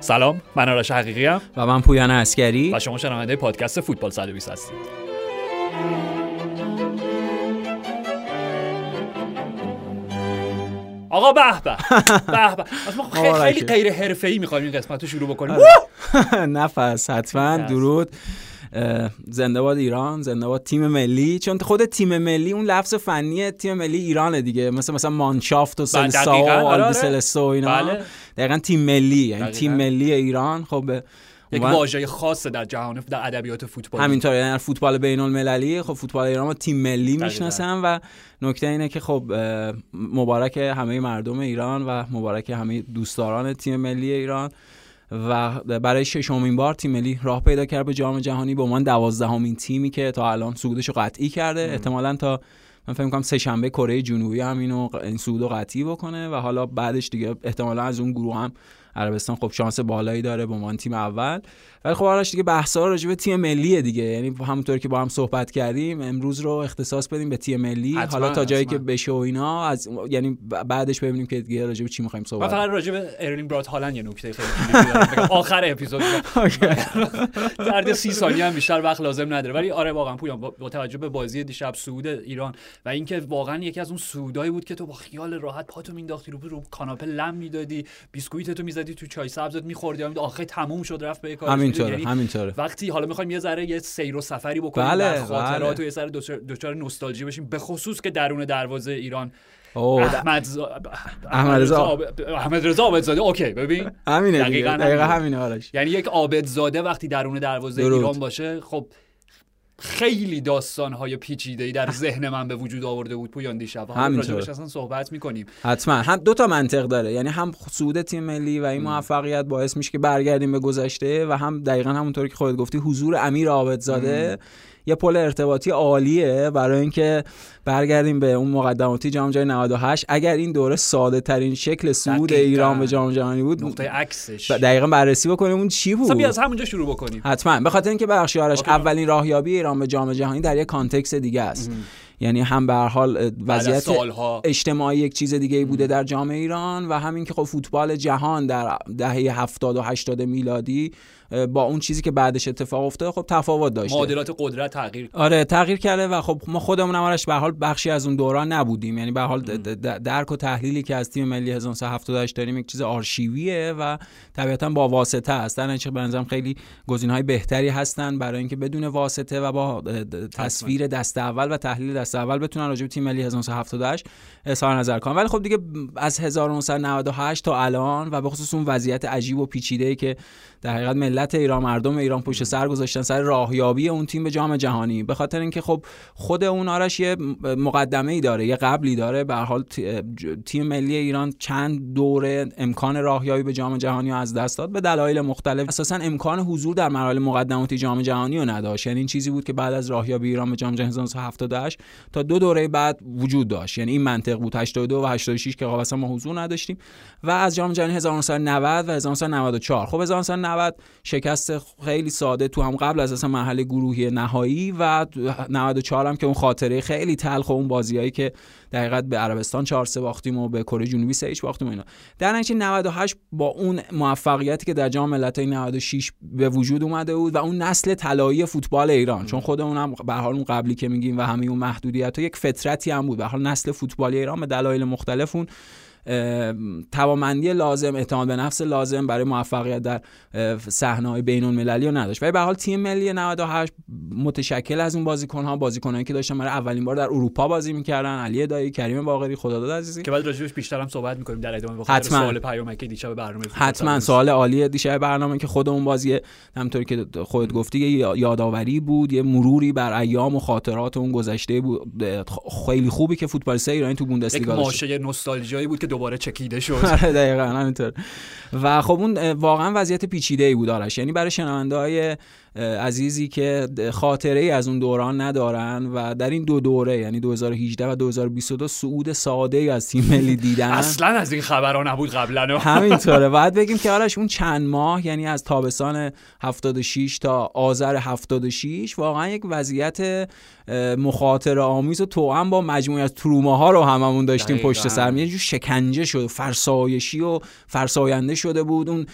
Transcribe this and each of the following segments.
سلام من آرش حقیقی هم و من پویان اسکری و شما شنونده پادکست فوتبال 120 هستید. آقا به به به به. خیلی, خیلی غیر حرفه‌ای می‌خوایم این قسمت رو شروع بکنیم. نفس حتما. درود. زنده باد ایران زنده باد تیم ملی. چون خود تیم ملی اون لفظ فنی تیم ملی ایرانه دیگه. مثل مثلا مانشافت و سلسا و آلبسلسو اینا. بله. دقیقا تیم ملی. یعنی تیم ملی ایران خب یک واژه خاص در جهان در ادبیات فوتبال همینطور یعنی فوتبال بین المللی خب فوتبال ایران ما تیم ملی می‌شناسن و نکته اینه که خب مبارک همه مردم ایران و مبارک همه دوستداران تیم ملی ایران. و برای ششمین بار تیم ملی راه پیدا کرد به جام جهانی به عنوان دوازدهمین تیمی که تا الان صعودش رو قطعی کرده. احتمالا تا من فکر می‌کنم سه شنبه کره جنوبی هم اینو این صعود قطعی بکنه و حالا بعدش دیگه احتمالا از اون گروه هم عربستان خب شانس بالایی داره به عنوان تیم اول. ولی خب آرش دیگه بحثا راجع به تیم ملیه دیگه. یعنی همونطور که با هم صحبت کردیم امروز رو اختصاص بدیم به تیم ملی. حالا تا جایی که بشه و اینا از یعنی بعدش ببینیم که دیگه راجع به چی می‌خوایم صحبت فقط راجع به ارلینگ برات هالند یه نکته خیلی آخر اپیزود. در 30 ثانیه هم بیشتر وقت لازم نداره. ولی آره واقعا پویان با توجه به بازی دیشب صعود ایران و اینکه واقعا یکی از اون صعودایی بود که تو با خیال راحت پاتو مینداختی رو رو کاناپه لم می‌دادی بیسکویتتو می‌زدی تو چای سبزت میخوردی آخه تموم شد رفت به کار. همینطوره یعنی همینطوره وقتی حالا می‌خوایم یه ذره یه سیر و سفری بکنیم بله، در خاطرات بله. و یه ذره دچار نوستالژی بشیم به خصوص که درون دروازه ایران. احمد احمد رضا. احمد رضا اوکی ببین. همینه دقیقاً دقیقاً همینه. یعنی یک عابدزاده وقتی درون دروازه ایران باشه خب خیلی داستان های پیچیده در ذهن من به وجود آورده بود پویان دیشب. همینطور. اصلا صحبت می‌کنیم. حتما. هم دو تا منطق داره. یعنی هم سود تیم ملی و این موفقیت باعث میشه که برگردیم به گذشته و هم دقیقا همونطوری که خودت گفتی حضور امیر عابدزاده یه پل ارتباطی عالیه برای اینکه برگردیم به اون مقدماتی جام جهانی 98 اگر این دوره ساده ترین شکل صعود ایران به جام جهانی بود نقطه عکسش. دقیقا بررسی بکنیم اون چی بود. بیا از همونجا شروع بکنیم. حتما. به خاطر اینکه بخش آرش اولین راهیابی ایران به جام جهانی در یک کانتکست دیگه است. یعنی هم به هر حال وضعیت اجتماعی یک چیز دیگه ای بوده در جامعه ایران و همین که خب فوتبال جهان در دهه 70 و 80 میلادی با اون چیزی که بعدش اتفاق افتاده خب تفاوت داشته. معادلات قدرت تغییر آره تغییر کرده و خب ما خودمون هم به حال بخشی از اون دوران نبودیم. یعنی به حال درک و تحلیلی که از تیم ملی 1978 داریم یک چیز آرشیویه و طبیعتا با واسطه است. در نتیجه به خیلی گزینه‌های بهتری هستن برای اینکه بدون واسطه و با تصویر دست اول و تحلیل دست اول بتونن راجع به تیم ملی 1978 اظهار نظر کنن. ولی خب دیگه از 1998 تا الان و به خصوص اون وضعیت عجیب و پیچیده که در حقیقت ملت ایران مردم ایران پشت سر گذاشتن سر راهیابی اون تیم به جام جهانی. به خاطر اینکه خب خود اون آرش یه مقدمه ای داره یه قبلی داره. به حال تیم ملی ایران چند دوره امکان راهیابی به جام جهانی رو از دست داد. به دلایل مختلف. اساسا امکان حضور در مراحل مقدماتی جام جهانی رو نداشت. یعنی این چیزی بود که بعد از راهیابی ایران به جام جهانی 1978 تا دو دوره بعد وجود داشت. یعنی این منطق بود. 82 و 86 که خب ما حضور نداشتیم. و از جام جهانی 1990 و 1994 خب 1990 شکست خیلی ساده تو هم قبل از اصلا مرحله گروهی نهایی و 94 هم که اون خاطره خیلی تلخ و اون بازیایی که دقیقت به عربستان 4 3 باختیم و به کره جنوبی 3 باختیم و اینا. در نتیجه 98 با اون موفقیتی که در جام ملت‌های 96 به وجود اومده بود و اون نسل طلایی فوتبال ایران. چون خودمون هم به حال اون قبلی که میگیم و همه اون محدودیت ها یک فطرتی هم بود. به حال نسل فوتبال ایران به دلایل مختلف اون توامندی لازم اعتماد به نفس لازم برای موفقیت در صحنه‌های بین‌المللی رو نداشت. ولی به حال تیم ملی 98 متشکل از اون بازیکن‌ها بازیکنایی که داشتن برای اولین بار در اروپا بازی می‌کردن. علی دایی کریم باقری خداداد عزیزی. که بعد راجعش بیشتر هم صحبت می‌کنیم در ادامه بخاطر سوال پیامکی دیشب برنامه حتما. سوال عالی دیشب برنامه که خودمون بازی همونطوری که خودت گفتی یه یادآوری بود یه مروری بر ایام و خاطرات اون گذشته بود. خیلی خوبی که فوتبالیست ایرانی تو بوندسلیگا داشت. ماشه نوستالژی بود که دوباره چکیده شد. آره دقیقاً همینطور. و خب اون واقعا وضعیت پیچیده ای بود آرش. یعنی برای شنونده های عزیزی که خاطره ای از اون دوران ندارن و در این دو دوره یعنی 2018 و 2022 صعود ساده ای از تیم ملی دیدن. اصلا از این خبرها نبود قبلا. همینطوره. باید بگیم که آرش اون چند ماه یعنی از تابستان 76 تا آذر 76 واقعا یک وضعیت مخاطره آمیز و توأم با مجموعه از تروماها رو هممون داشتیم پشت سر. یه جور شکنجه شد فرسایشی و فرساینده شده بود. اون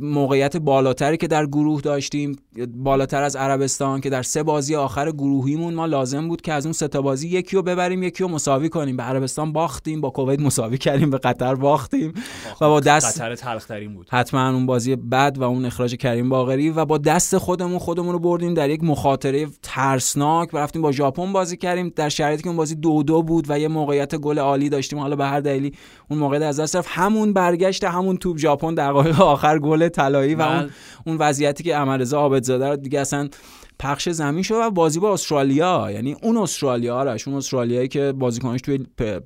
موقعیت بالاتری که در گروه داشتیم بالاتر از عربستان که در سه بازی آخر گروهیمون ما لازم بود که از اون سه تا بازی یکی رو ببریم یکی رو مساوی کنیم. به عربستان باختیم با کویت مساوی کردیم به قطر باختیم و با دست قطر بود. حتما اون بازی بد و اون اخراج کریم باقری و با دست خودمون خودمون رو بردیم در یک مخاطره ترسناک. و رفتیم با ژاپن بازی کردیم در شرایطی که اون بازی دو دو بود و یه موقعیت گل عالی داشتیم. حالا به هر دلیلی اون موقعیت از دست رفت. همون برگشت همون توپ ژاپن دقایق آخر گل طلایی و اون, اون وضعیتی که عمرزا عابدزاده رو دیگه اصلا پخش زمین شد و بازی با استرالیا. یعنی اون استرالیا آرش اون استرالیایی که بازیکناش توی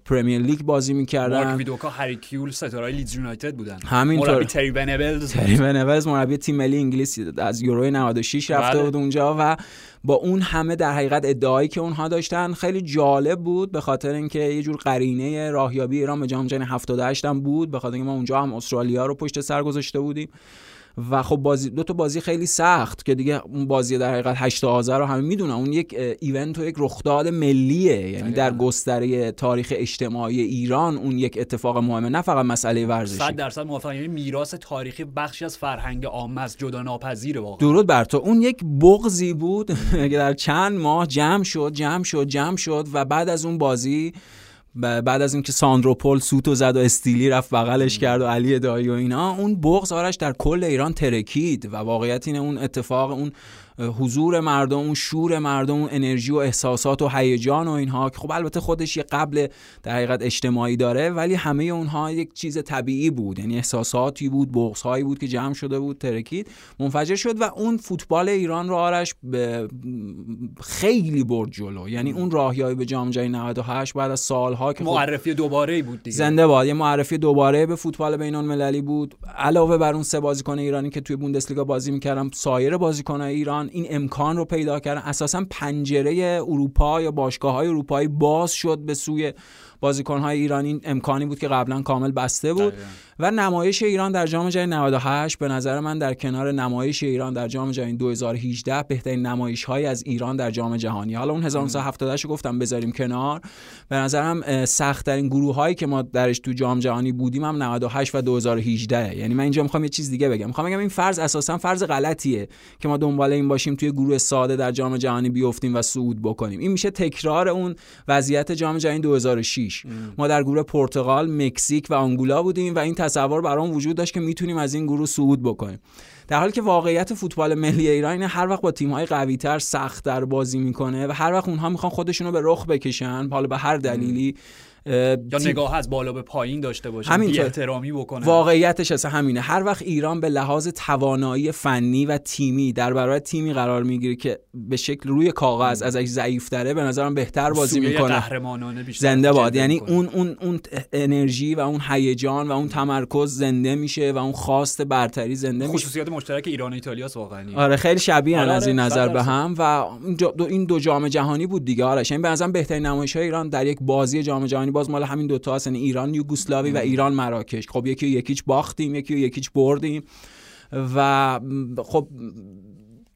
پرمیر لیگ بازی می‌کردن. مارک ویدوکا هری کیول ستاره لیدز یونایتد بودن. همینطور. مربی تری بنولز تری بنولز مربی تیم ملی انگلیس از یورو 96 رفته بله. بود اونجا و با اون همه در حقیقت ادعایی که اونها داشتن خیلی جالب بود به خاطر اینکه یه جور قرینه راهیابی ایران به جام جهانی 78 هم بود. به خاطر اینکه ما اونجا هم استرالیا رو پشت سر گذاشته بودیم. و خب بازی دو تا بازی خیلی سخت که دیگه اون بازی در حقیقت 8 آذر رو همه می‌دونن. اون یک ایونت و یک رخداد ملیه. یعنی در گستره تاریخ اجتماعی ایران اون یک اتفاق مهمه نه فقط مسئله ورزشی. 100 درصد موافقم. یعنی میراث تاریخی بخشی از فرهنگ عامه است جدا ناپذیره واقعا. درود بر تو. اون یک بغضی بود که در چند ماه جمع شد جمع شد جمع شد و بعد از اون بازی بعد از اینکه ساندروپول سوت و زد و استیلی رفت بغلش کرد و علی دایی و اینا اون بغض آرش در کل ایران ترکید و واقعیت اینه اون اتفاق اون حضور مردم اون شور مردم اون انرژی و احساسات و هیجان و اینها که خب البته خودش یه قبل در حقیقت اجتماعی داره ولی همه اونها یک چیز طبیعی بود. یعنی احساساتی بود بغض هایی بود که جمع شده بود ترکید منفجر شد و اون فوتبال ایران رو آرش به خیلی برد جلو. یعنی اون راهیابی به جام جهانی 98 بعد از سالها که خب معرفی دوباره بود دیگه. زنده باد. یه معرفی دوباره به فوتبال بین المللی بود. علاوه بر اون سه بازیکن ایرانی که توی بوندسلیگا بازی می‌کردن سایر بازیکن‌های ایران این امکان رو پیدا کردن. اساسا پنجره اروپا یا باشگاه های اروپایی باز شد به سوی بازیکن‌های ایرانی امکانی بود که قبلا کامل بسته بود. و نمایش ایران در جام جهانی 98 به نظر من در کنار نمایش ایران در جام جهانی 2018 بهترین نمایش های از ایران در جام جهانی. حالا اون 1978 گفتم بذاریم کنار. به نظرم سخت ترین گروه هایی که ما درش تو جام جهانی بودیم هم 98 و 2018 یعنی من اینجا می‌خوام یه چیز دیگه بگم. می‌خوام بگم این فرض اساسا فرض غلطیه که ما دنبال این باشیم توی گروه ساده در جام جهانی بیفتیم و صعود بکنیم. این میشه تکرار اون وضعیت جام جهانی 2006 ما در گروه پرتغال مکزیک و آنگولا بودیم و این تصور برام وجود داشت که می‌تونیم از این گروه صعود بکنیم. در حالی که واقعیت فوتبال ملی ایران اینه هر وقت با تیم‌های قوی‌تر سخت‌تر بازی می‌کنه و هر وقت اونها می‌خوان خودشونو به رخ بکشن حالا به هر دلیلی یا نگاه از بالا به پایین داشته باشه همین احترامی بکنه واقعیتش اصلا همینه. هر وقت ایران به لحاظ توانایی فنی و تیمی در برابر تیمی قرار می‌گیره که به شکل روی کاغذ ازش ضعیف تره به نظرم بهتر بازی می‌کنه. زنده باد. یعنی اون اون اون انرژی و اون هیجان و اون تمرکز زنده میشه و اون خواست برتری زنده میشه. خصوصیات مشترک ایران و ایتالیا واقعا آره خیلی شبیه آره از این نظر به هم. و این دو جام جهانی بود دیگه آره این به نظرم بهترین نمایش ایران در یک بازی جام جهانی باز مال همین دوتا هست یعنی ایران یوگسلاوی و ایران مراکش. خب یکی یکیچ باختیم یکی یکیچ بردیم. و خب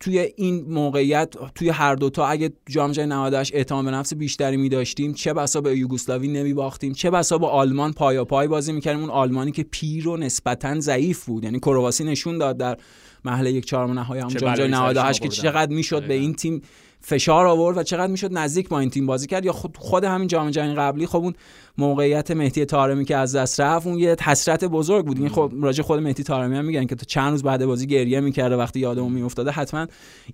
توی این موقعیت توی هر دوتا اگه جام جهانی 98 اعتماد به نفس بیشتری می داشتیم چه بسا به یوگسلاوی نمی باختیم چه بسا با آلمان پایا پای بازی می‌کردیم. اون آلمانی که پیر و نسبتا ضعیف بود. یعنی کرواسی نشون داد در مرحله یک چهارم نهایی هم جام جهانی 98 که چقدر می‌شد به این تیم فشار آورد و چقدر می‌شد نزدیک با این تیم بازی کرد یا خود, خود همین جام جهانی قبلی؟ خب اون موقعیت مهدی تارمی که از دست رفت اون یه حسرت بزرگ بود. این خب راجع خود مهدی تارمی هم میگن که تا چند روز بعد بازی گریه می‌کرده وقتی یادمون میافتاده حتما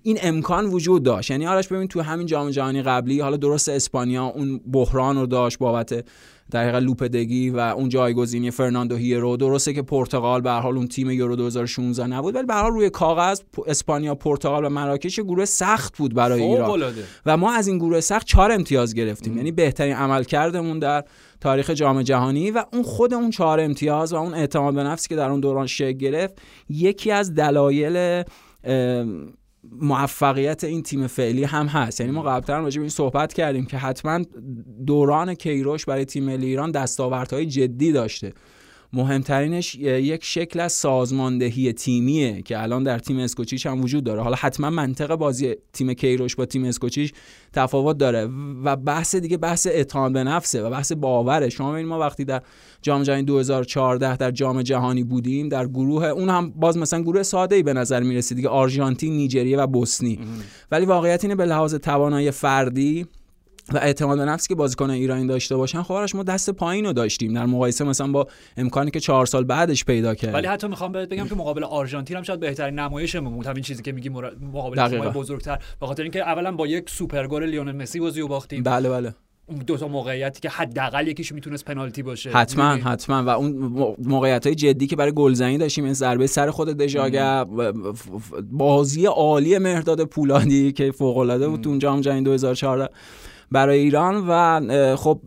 این امکان وجود داشت. یعنی آرش ببین تو همین جام جهانی قبلی حالا درست اسپانیا اون بحران رو داشت بابت در حقیقت لوپتگی و اون جایگزینی فرناندو هیرو. درسته که پرتغال به حال اون تیم یورو 2016 نبود ولی به حال روی کاغذ اسپانیا پرتغال و مراکش گروه سخت بود برای ایران. و ما از این گروه سخت چهار امتیاز گرفتیم. یعنی بهترین عملکردمون در تاریخ جام جهانی و اون خود اون چهار امتیاز و اون اعتماد به نفسی که در اون دوران شکل گرفت یکی از دلایل موفقیت این تیم فعلی هم هست. یعنی ما قبلا راجع به این صحبت کردیم که حتما دوران کیروش برای تیم ملی ایران دستاوردهای جدی داشته. مهمترینش یک شکل از سازماندهی تیمیه که الان در تیم اسکوچیش هم وجود داره. حالا حتما منطق بازی تیم کیروش با تیم اسکوچیش تفاوت داره و بحث دیگه بحث اعتماد به نفسه و بحث باوره. شما ببینید ما وقتی در جام جهانی 2014 در جام جهانی بودیم در گروه اون هم باز مثلا گروه ساده ای به نظر می‌رسید دیگه آرژانتین نیجریه و بوسنی. ولی واقعیت اینه به لحاظ توانایی فردی و اعتماد به نفسی که بازیکن ایرانی داشته باشن خب ما دست پایین رو داشتیم در مقایسه مثلا با امکانی که چهار سال بعدش پیدا کرد. ولی حتی می‌خوام بهت بگم که مقابل آرژانتین هم شاید بهترین نمایشمون بود. همین چیزی که میگی مقابل تیم‌های بزرگتر. به خاطر اینکه اولا با یک سوپر گل لیونل مسی بازی رو باختیم. بله بله. دو تا موقعیتی که حداقل یکیش می‌تونست پنالتی باشه. حتما حتما. و اون موقعیت های جدی که برای گلزنی داشتیم این ضربه سر خود دژاگه بازی عالی مهرداد پولادی که فوق العاده بود تو جام جهانی 2014 برای ایران و خب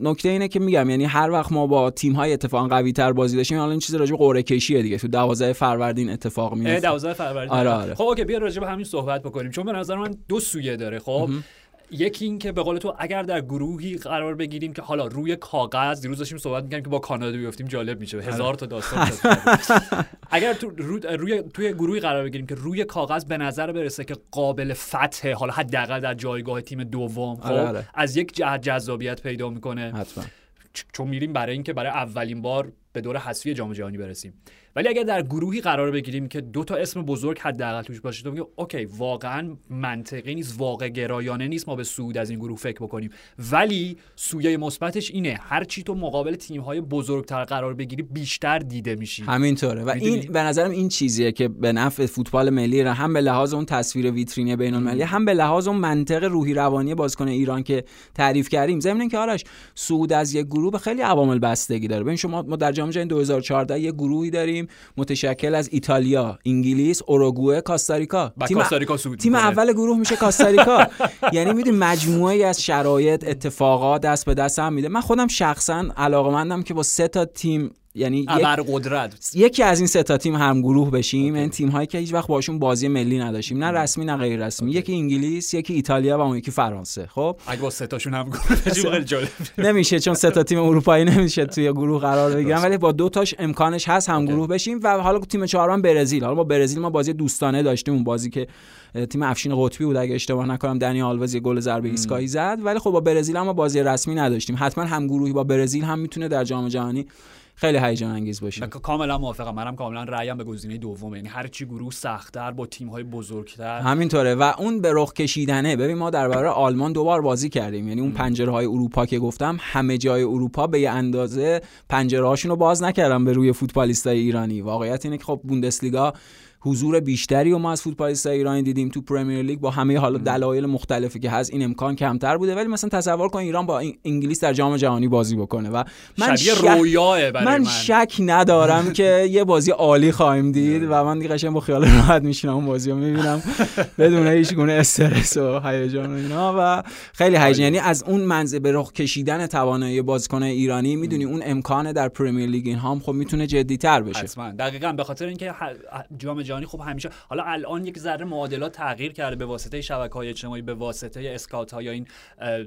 نکته اینه که میگم یعنی هر وقت ما با تیم های اتفاقا قوی تر بازی داشتیم حالا این چیز راجع قرعه کشیه دیگه تو 12 فروردین اتفاق میفته 12 فروردین. آره آره. خب اوکی بیا راجع به همین صحبت بکنیم. چون به نظر من دو سویه داره خب؟ یکی این که به قول تو اگر در گروهی قرار بگیریم که حالا روی کاغذ دیروز داشتیم صحبت می‌کنیم که با کانادا بیفتیم جالب میشه. آره. هزار تا داستان اگر تو روی توی گروهی قرار بگیریم که روی کاغذ به نظر برسه که قابل فتح حالا حداقل در جایگاه تیم دوم خب آره، آره. از یک جهت جذابیت پیدا می‌کنه. حتما. چون میریم برای اینکه برای اولین بار به دور حذفی جام جهانی برسیم. ولی اگر در گروهی قرار بگیریم که دو تا اسم بزرگ حداقل توش باشه تو میگه اوکی واقعا منطقی نیست واقع گرایانه نیست ما به سود از این گروه فکر بکنیم. ولی سویه مثبتش اینه هر چی تو مقابل تیم های بزرگتر قرار بگیری بیشتر دیده میشی. همینطوره. و این به نظرم این چیزیه که به نفع فوتبال ملی را هم به لحاظ اون تصویر ویترینی بین المللی هم به لحاظ اون منطق روحی روانی بازیکن ایران که تعریف کردیم. ضمن که آرش سود از یک گروه خیلی عوامل بستگی داره. ببین شما ما در جام جهانی 2014 یه گروهی داریم. متشکل از ایتالیا، انگلیس، اوروگوئه، کاستاریکا. تیم کاستاریکا تیم اول گروه میشه کاستاریکا. یعنی می‌دونی مجموعه از شرایط، اتفاقات دست به دست هم میده. من خودم شخصا علاقمندم که با سه تا تیم یعنی قدرت. یکی از این سه تا تیم هم گروه بشیم این تیم هایی که هیچ وقت باشون بازی ملی نداشتیم نه رسمی نه غیر رسمی. یکی انگلیس یکی ایتالیا و اون یکی فرانسه خب؟ اگه با سه تاشون هم گروه نمیشه چون سه تا تیم اروپایی نمیشه توی گروه قرار بگیرن ولی با دو تاش امکانش هست هم گروه بشیم. و حالا تیم چهارم برزیل. حالا با برزیل ما بازی دوستانه داشتیم. اون بازی که تیم افشین قطبی بود اگه اشتباه نکنم دنی آلوز گل ضربه ایستگاهی زد. ولی خب با برزیل هم بازی رسمی نداشتیم. حتما هم گروهی با برزیل هم می‌تونه در جام جهانی خیلی هیجان انگیز باشه کاملا موافقم. منم کاملا رأیم به گزینه دوم یعنی هر چی گروه سختتر با تیم های بزرگتر. همینطوره. و اون به رخ کشیدنه. ببین ما در برابر آلمان دوبار بازی کردیم. یعنی اون پنجره های اروپا که گفتم همه جای اروپا به یه اندازه پنجره رو باز نکردم به روی فوتبالیستای ایرانی. واقعیت اینه که خب بوندسلیگا حضور بیشتری و ما از فوتبالیست ایرانی دیدیم تو پرمیر لیگ با همه حالا دلایل مختلفی که هست این امکان کمتر بوده. ولی مثلا تصور کن ایران با انگلیس در جام جهانی بازی بکنه و من شک... من, من. شک ندارم که یه بازی عالی خواهیم دید و من دیگه قشنگ با خیال راحت میشینم اون بازی رو می‌بینم. بدون هیچ گونه استرس و هیجان و اینا و خیلی هیجان. یعنی از اون منزه به رخ کشیدن توانایی بازیکن ایرانی می‌دونی اون امکان در پرمیر لیگ این هم خب می‌تونه جدی‌تر بشه. حتما. دقیقاً. به خاطر اینکه جام جهانی خب همیشه حالا الان یک ذره معادلات تغییر کرده به واسطه شبکه های اجتماعی به واسطه اسکات های این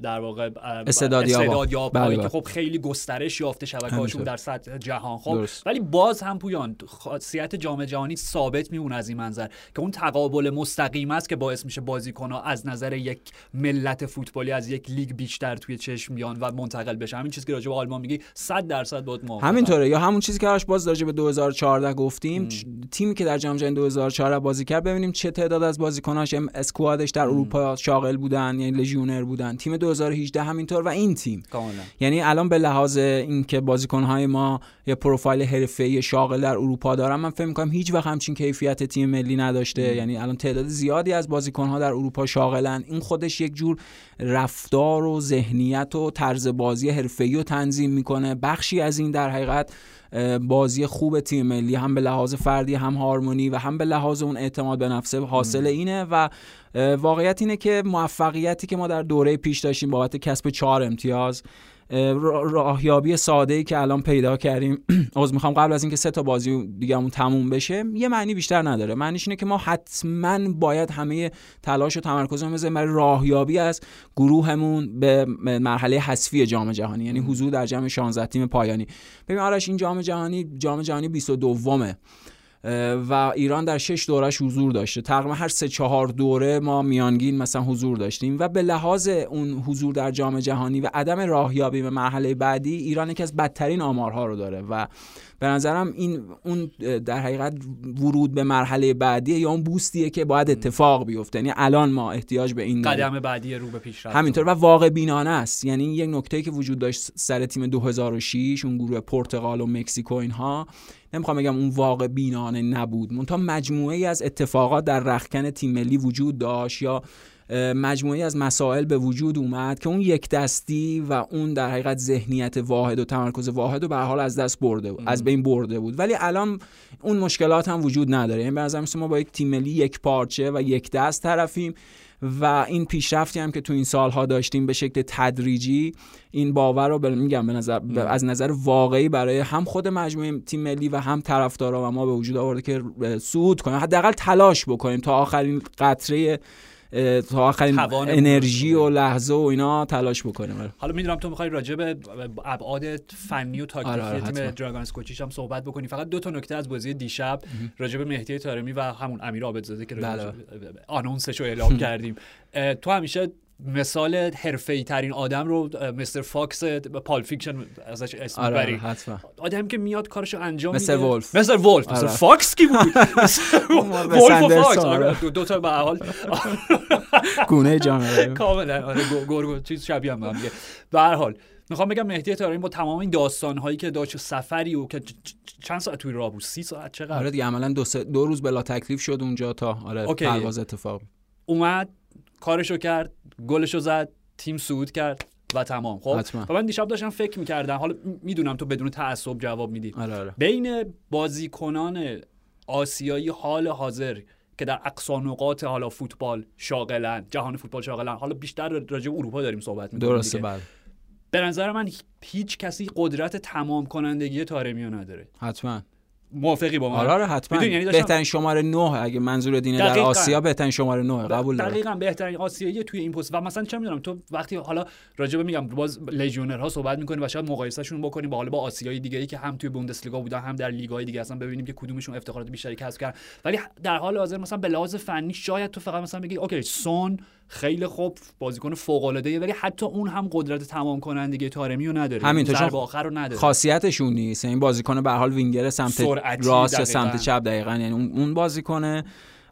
در واقع استعدادیاب بله که بله. خب خیلی گسترش یافته شبکه هاشون در سطح جهان خب. ولی باز هم پویان خاصیت جام جهانی ثابت میمونه از این منظر که اون تقابل مستقیم است که باعث میشه بازیکن از نظر یک ملت فوتبالی از یک لیگ بیشتر توی چشم بیان و منتقل بشه همین چیزی که راجع به آلمان میگی 100 درصد بود همینطوره. یا همون چیزی که باز راجع به 2014 گفتیم تیمی که در جام جهانی 2004 بازی کرد. ببینیم چه تعداد از بازیکناش اسکوادش در اروپا شاغل بودن یعنی لژیونر بودن. تیم 2018 همینطور و این تیم. کاملا. یعنی الان به لحاظ اینکه بازیکنهای ما یه پروفایل حرفه‌ای شاغل در اروپا دارن من فکر می‌کنم هیچ وقت همچین کیفیت تیم ملی نداشته. یعنی الان تعداد زیادی از بازیکنها در اروپا شاغلن. این خودش یک جور رفتار و ذهنیت و طرز بازی حرفه‌ای رو تنظیم می‌کنه. بخشی از این در حقیقت بازی خوب تیم ملی هم به لحاظ فردی هم هارمونی و هم به لحاظ اون اعتماد به نفسه حاصل اینه و واقعیت اینه که موفقیتی که ما در دوره پیش داشتیم بابت کسب چهار امتیاز راهیابی ساده ای که الان پیدا کردیم. از می‌خوام. قبل از اینکه سه تا بازی دیگهمون تموم بشه یه معنی بیشتر نداره. معنیش اینه که ما حتما باید همه تلاش و تمرکزمون بزنیم برای راهیابی از گروهمون به مرحله حذفی جام جهانی یعنی حضور در جمع 16 تیم پایانی. ببین آرش این جام جهانی جام جهانی 22 و ایران در شش دورش حضور داشته. تقریبا هر سه چهار دوره ما میانگین مثلا حضور داشتیم و به لحاظ اون حضور در جام جهانی و عدم راهیابی به مرحله بعدی ایران یکی از بدترین آمارها رو داره و به نظرم این اون در حقیقت ورود به مرحله بعدی یا اون بوستیه که باید اتفاق بیفته. یعنی الان ما احتیاج به این قدم بعدی رو به پیشرفت همینطور و واقع بینانه است. یعنی یک نکته که وجود داشت سر تیم 2006 اون گروه پرتغال و مکزیکو اینها نمی‌خوام بگم اون واقع بینانه نبود. منتها مجموعه ای از اتفاقات در رخکن تیم ملی وجود داشت یا مجموعی از مسائل به وجود اومد که اون یک دستی و اون در حقیقت ذهنیت واحد و تمرکز واحد و به حال از دست برده بود از بین برده بود. ولی الان اون مشکلات هم وجود نداره. یعنی به نظر ما با یک تیم ملی یک پارچه و یک دست طرفیم. و این پیشرفتی هم که تو این سالها داشتیم به شکل تدریجی این باور رو میگم به نظر از نظر واقعی برای هم خود مجموعه تیم ملی و هم طرفدارا و ما به وجود آورده که صعود کنیم حداقل تلاش بکنیم تا آخرین قطره تا آخرین انرژی و لحظه و اینا تلاش بکنیم. حالا می‌دونم تو می‌خوای راجع به ابعاد فنی و تاکتیکی آره تیم دراگان اسکوچیچ هم صحبت بکنی فقط دو تا نکته از بازی دیشب راجع به مهدی طارمی و همون امیر عابدزاده که بله. آنونسش رو اعلام کردیم. تو همیشه مثال حرفه‌ای ترین آدم رو Mr. Fox Pulp Fiction ازش اسم آره بری آدم که میاد کارشو انجام میده. مثل ولف. مثل ولف. مثل فاکس کی بود؟ ولف و فاکس. آره. دو تا به حال. گونه جامعه. کاملا آره گورگو چیز شبیه هم هم به هر حال می‌خوام بگم مهدی تارمی با تمام این داستان هایی که داشت سفری و که چند ساعت توی راه بود سی ساعت چقدر؟ آره دیگه عملا دو, دو روز بلا تکلیف شد اونجا تا آره پرواز اتفاق. اومد کارشو کرد گلشو زد تیم سود کرد و تمام خب؟ و من دیشب داشتم فکر می‌کردم حالا می‌دونم تو بدون تعصب جواب میدی. آره آره. بین بازیکنان آسیایی حال حاضر که در اقصا نقاط حالا فوتبال شاغلن جهان فوتبال شاغلن حالا بیشتر راجع به اروپا داریم صحبت می‌کنیم درسته بله. به نظر من هیچ کسی قدرت تمام کنندگی تارمیو نداره. حتما. موافقی با من. آره, آره، حتما. یعنی بهترین شماره 9 اگه منظور دینه در آسیا بهترین شماره 9 قبول دارم. دقیقاً بهترین آسیایی توی این پست. و مثلا چه می‌دونم تو وقتی حالا راجع میگم باز لژیونرها صحبت می‌کنی و شاید مقایسهشون بکنیم با حالا با آسیایی دیگه ای که هم توی بوندسلیگا بودن هم در لیگ‌های دیگه اصلا ببینیم که کدومشون افتخارات بیشتری کسب کردن. ولی در حال حاضر مثلا به لحاظ فنی شاید تو فقط مثلا بگی اوکی سون خیلی خوب بازیکن فوق العاده ولی حتی اون هم قدرت تمام کنندگی تارمی رو نداره. همینطور چون آخر رو نداره. خاصیتشون نیست. این بازیکن به حال وینگر سمت راست یا سمت چپ دقیقا. یعنی اون بازیکن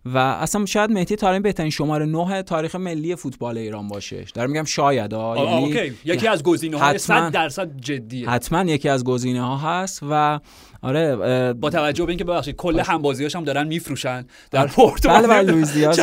و اصلا شاید مهدی تارمی بهترین شماره 9 تاریخ ملی فوتبال ایران باشه. دارم میگم شاید یعنی یکی از گزینه های 100 درصد جدیه. حتما یکی از گزینه ها هست. و آره با توجه به اینکه ببخشید کل هم بازیاش هم دارن میفروشن. در آره. پورتو بله بله لوئیس دیاز.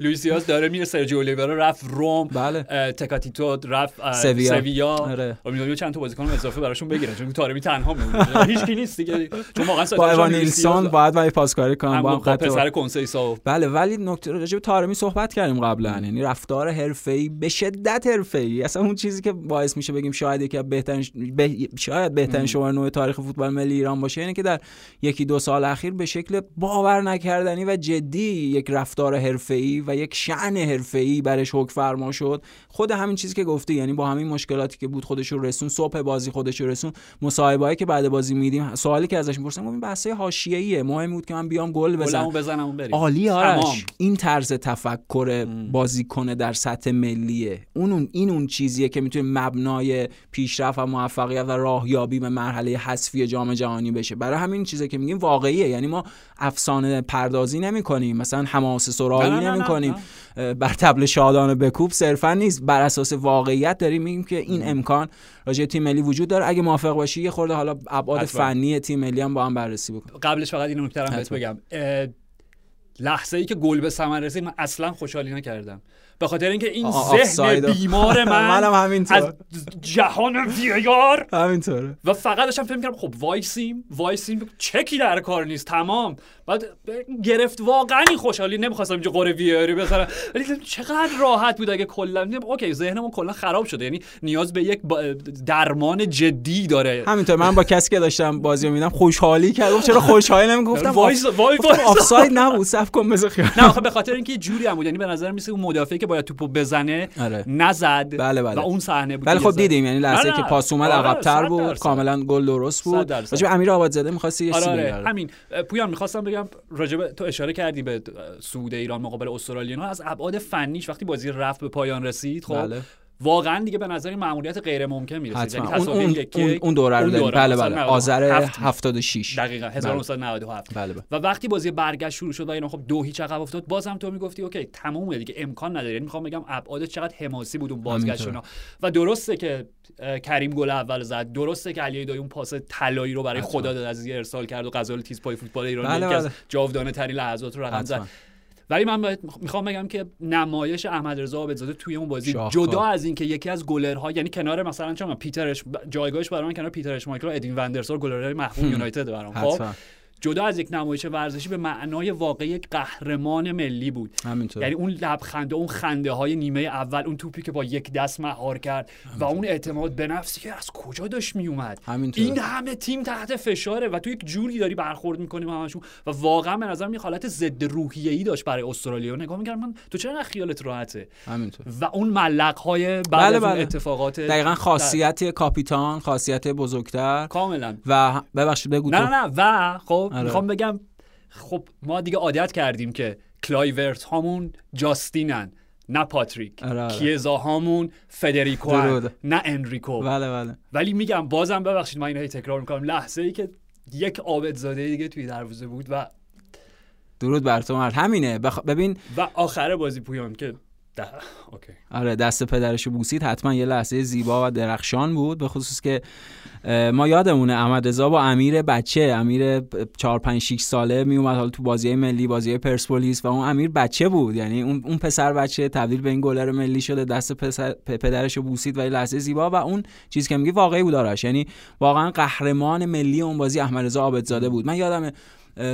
لوئیس دیاز داره میره سرجیو اولیورا رفت روم. بله. تکاتیتو رفت سویا, سویا. آره. چند تا بازیکن اضافه براشون بگیرن چون تارمی تنها میمونه هیچ کی نیست دیگه. چون واقعا با ایوان نیلسون باید ولی پاسکاری کنم با خود پسر کنسیسائو بله ولی نکته راجع به تارمی صحبت کردیم قبلا. یعنی رفتار حرفه‌ای به شدت حرفه‌ای. اصلا اون چیزی که باعث میشه بگیم شاید یکی بهترین شاید بهترین شماره 9 تاریخ فوتبال ملی ایران باشه اینه که در یکی دو سال اخیر به شکل باور نکردنی و جدی یک رفتار حرفه‌ای و یک شعن حرفه‌ای برش حکم فرما شد. خود همین چیزی که گفتی یعنی با همین مشکلاتی که بود خودش رو رسون صبح بازی خودش رو رسون مصاحبه‌ای که بعد بازی میدیم سوالی که ازش می‌پرسن این بحثه حاشیه‌ایه. مهم بود که من بیام گل بزنم. بزنم بریم. عالی آرش. این طرز تفکر بازیکن در سطح ملیه. اون این اون چیزیه که می‌تونه مبنای پیشرفت و موفقیت و راهیابی به مرحله حذفی جام جهانی بشه. برای همین چیزی که میگیم واقعیه. یعنی ما افسانه پردازی نمی کنیم مثلا حماسه سرایی نمی کنیم بر طبل شادانه بکوب صرفا نیست. بر اساس واقعیت داریم میگیم که این امکان راجع تیم ملی وجود داره. اگه موافق باشی یه خورده حالا ابعاد فنی تیم ملی هم با هم بررسی بکنیم قبلش فقط این نکته بهت بگم. لحظه ای که گل به ثمر رسید من اصلا خوشحالی نکردم. به خاطر اینکه این ذهن بیمار من منم همینطور. از جهان VAR همینطوره. و فقط داشتم فکر کردم خب وایسیم وایسیم. چکی در کار نیست تمام. بعد گرفت واقعا خوشحالی. نمی‌خواستم اینجا قره ویاری بزنم ولی چقدر راحت بود اگه کلا okay ذهنمون کلا خراب شده. یعنی نیاز به یک درمان جدی داره. همینطور. من با کسی که داشتم بازی میدم خوشحالی کردم چرا خوشحالی نمی‌گفتم؟ وایس وای آفساید نبود صبر کن بذار نه به خاطر اینکه جوری هم بود. یعنی به نظر میسه اون مدافعی که باید توپو بزنه آره. نزد بله بله. و اون صحنه بود ولی خب دیدیم یعنی لحظه که پاس اومد آره، عقب‌تر بود. کاملا گل درست بود راجع به امیر آبادزاده می‌خواستی یه آره آره همین پویان می‌خواستم بگم راجب تو اشاره کردی به سود ایران مقابل استرالیا از ابعاد فنیش وقتی بازی رفت به پایان رسید خب بله. واقعا دیگه به نظر این مأموریت غیر ممکن حتما. یعنی اون اون اون, اون دوره رو داریم. بله بله. 97. آذر هفت. 76 دقیقاً. 1997 بله بله. و وقتی بازی برگشت شروع شد و اینا خب دو هیچ عقب افتاد بازم تو می‌گفتی اوکی تمومه دیگه امکان نداره. یعنی می‌خوام بگم ابعاد چقدر حماسی بود اون بازگشت و درسته که کریم گل اول زد. درسته که علی دایی اون پاس طلایی رو برای. خدا داد از ارسال کرد و غزال تیز پای فوتبال ایران بله، یکی از بله. جاودانه ترین لحظات رو رقم زد. ولی من می‌خوام بگم که نمایش احمد رضا عابدزاده توی اون بازی. جدا از اینکه یکی از گلرها یعنی کنار مثلا چون پیترش جایگاهش برای من کنار پیتر اشمایکل و ادین وندرسار گلرهای محبوب یونایتد برام. خب؟ جدا از یک نمایش ورزشی به معنای واقعی یک قهرمان ملی بود. همینطور. یعنی اون لبخنده اون خنده های نیمه اول اون توپی که با یک دست مهار کرد و اون اعتماد به نفسی که از کجا داشت میومد؟ همینطور. این همه تیم تحت فشاره و تو یک جوری داری برخورد می‌کنی همشون و واقعا به نظر می حالت ضد روحیه ای داشت برای استرالیا. نگاه می‌کردم من تو چرا خیالت راحته؟ همینطور. و اون ملق های بعد بله، بله. اتفاقات دقیقا خاصیت کاپیتان خاصیت بزرگتر. کاملا. و ببخشید بگو. نه نه. و خب آره. می‌خوام بگم خب ما دیگه عادت کردیم که کلایورت هامون جاستینن نه پاتریک آره، آره. کیزا هامون فدریکو. نه انریکو بله بله ولی میگم بازم ببخشید من اینو تکرار می‌کنم لحظه ای که یک عابدزاده دیگه توی دروازه بود و درود بر تو مرد همینه بخ... ببین و آخر بازی پویان که ده. okay. آره دست پدرشو بوسید حتما یه لحظه زیبا و درخشان بود به خصوص که ما یادمونه احمد رضا با امیر بچه امیر 4 5 6 ساله می اومد حالا تو بازی ملی بازی پرسپولیس و اون امیر بچه بود. یعنی اون اون پسر بچه تبدیل به این گلر ملی شده دست پسر پدرشو بوسید و یه لحظه زیبا و اون چیزی که میگی واقعی بود آرش. یعنی واقعا قهرمان ملی اون بازی احمد رضا عابدزاده بود. من یادمه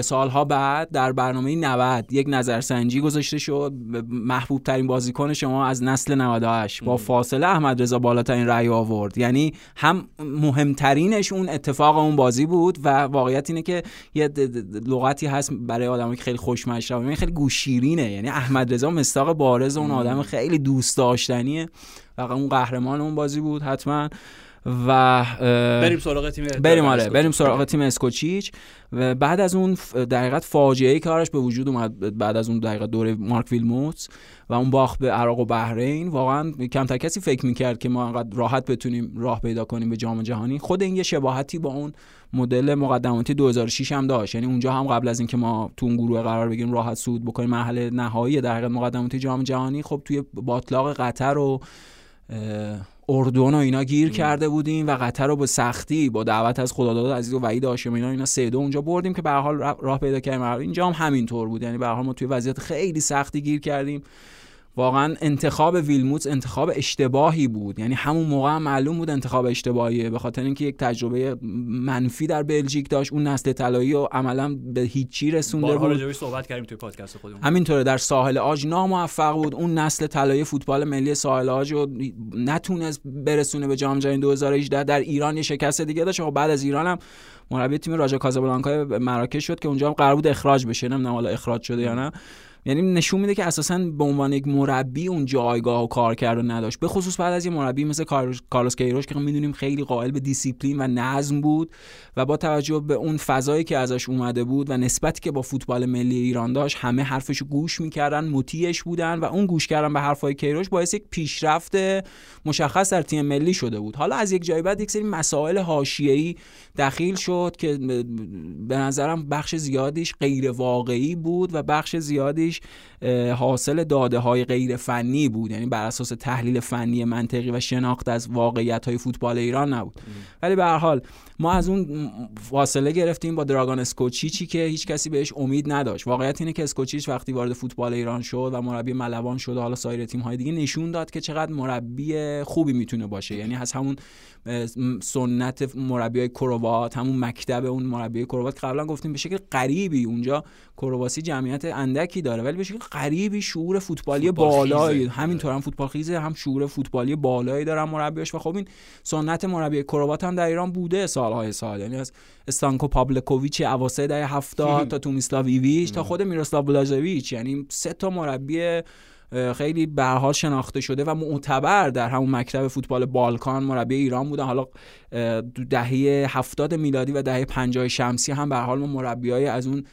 سالها بعد در برنامه 90 یک نظرسنجی گذاشته شد. محبوب ترین بازیکن شما از نسل 98 با فاصله احمد رضا بالاترین رأی آورد. یعنی هم مهمترینش اون اتفاق اون بازی بود و واقعیت اینه که یه لغتی هست برای آدمایی که خیلی خوش مشربه خیلی گوشیرینه. یعنی احمد رضا مستاق بارز اون آدم خیلی دوست داشتنیه. و اون قهرمان اون بازی بود حتما. و بریم سراغ تیم بریم آره. بریم سراغ تیم اسکوچیچ و بعد از اون ف- دقیقت فاجعه آرش به وجود اومد بعد از اون دقیقه دوره مارک ویلموتس و اون باخت به عراق و بحرین واقعا کمتر کسی فکر می‌کرد که ما انقدر راحت بتونیم راه پیدا کنیم به جام جهانی. خود این یه شباهتی با اون مدل مقدماتی 2006 هم داشت. یعنی اونجا هم قبل از اینکه ما تو اون گروه قرار بگیریم راحت صعود بکنیم مرحله نهایی در حقیقت مقدماتی جام جهانی خب توی باطلاق قطر و اردن و اینا گیر کرده بودیم و قطر رو به سختی با دعوت از خداداد عزیز و وحید هاشمی اینا اینا سه دو اونجا بردیم که به حال راه پیدا کردیم. اینجا هم همینطور بود. یعنی به حال ما توی وضعیت خیلی سختی گیر کردیم. واقعا انتخاب ویلموتس انتخاب اشتباهی بود. یعنی همون موقع هم معلوم بود انتخاب اشتباهیه. به خاطر اینکه یک تجربه منفی در بلژیک داشت. اون نسل طلایی و عملا به هیچی رسونده بود. صحبت کردیم توی پادکست خودمون. همینطوره. در ساحل آج ناموفق بود. اون نسل طلایی فوتبال ملی ساحل آج رو نتونست برسونه به جام جهانی 2018 در ایران یه شکست دیگه داشت. و بعد از ایران هم مربی تیم راجا کازابلانکا مراکش شد که اونجا هم قرار بود اخراج بشه. نمی‌دونم حالا اخراج شده یا نه. یعنی نشون میده که اساسا به عنوان یک مربی اون جایگاه و کار کرد و نداشت. به خصوص بعد از یه مربی مثل کارلوس- کیروش که می‌دونیم خیلی قائل به دیسیپلین و نظم بود و با توجه به اون فضایی که ازش اومده بود و نسبتی که با فوتبال ملی ایران داشت همه حرفشو گوش می‌کردن مطیعش بودن و اون گوش کردن به حرفای کیروش باعث یک پیشرفت مشخص در تیم ملی شده بود. حالا از یک جای بعد یک سری مسائل حاشیه‌ای دخیل شد که به نظرم بخش زیادیش غیر واقعی بود و بخش زیادیش خودش حاصل داده های غیر فنی بود. یعنی بر اساس تحلیل فنی منطقی و شناخت از واقعیت های فوتبال ایران نبود. ولی به هر حال ما از اون فاصله گرفتیم با دراگان اسکوچیچی که هیچ کسی بهش امید نداشت. واقعیت اینه که اسکوچیچ وقتی وارد فوتبال ایران شد و مربی ملوان شد و حالا سایر تیم های دیگه نشون داد که چقدر مربی خوبی می‌تونه باشه. یعنی از همون سنت مربی کروات همون مکتب اون مربی کروات قبلا گفتیم به شکل غریبی اونجا کرواسی جمعیت اندکی داره ولی به شکل غریبی شعور فوتبالی بالایی. همینطور هم فوتبال خیزه هم شعور فوتبالی بالایی دارن مربیاش. و خب این سنت مربی کروات هم در ایران بوده سالهای سال. یعنی از استانکو پوکلپوویچ اواسط دهه 70 تا تومیسلاو ایویچ تا خود میروسلاو بلاژویچ. یعنی سه تا مربی خیلی به حال شناخته شده و معتبر در همون مکتب فوتبال بالکان مربی ایران بودن حالا دهه هفتاد میلادی و دهه 50 شمسی هم به حال ما مربیای از اون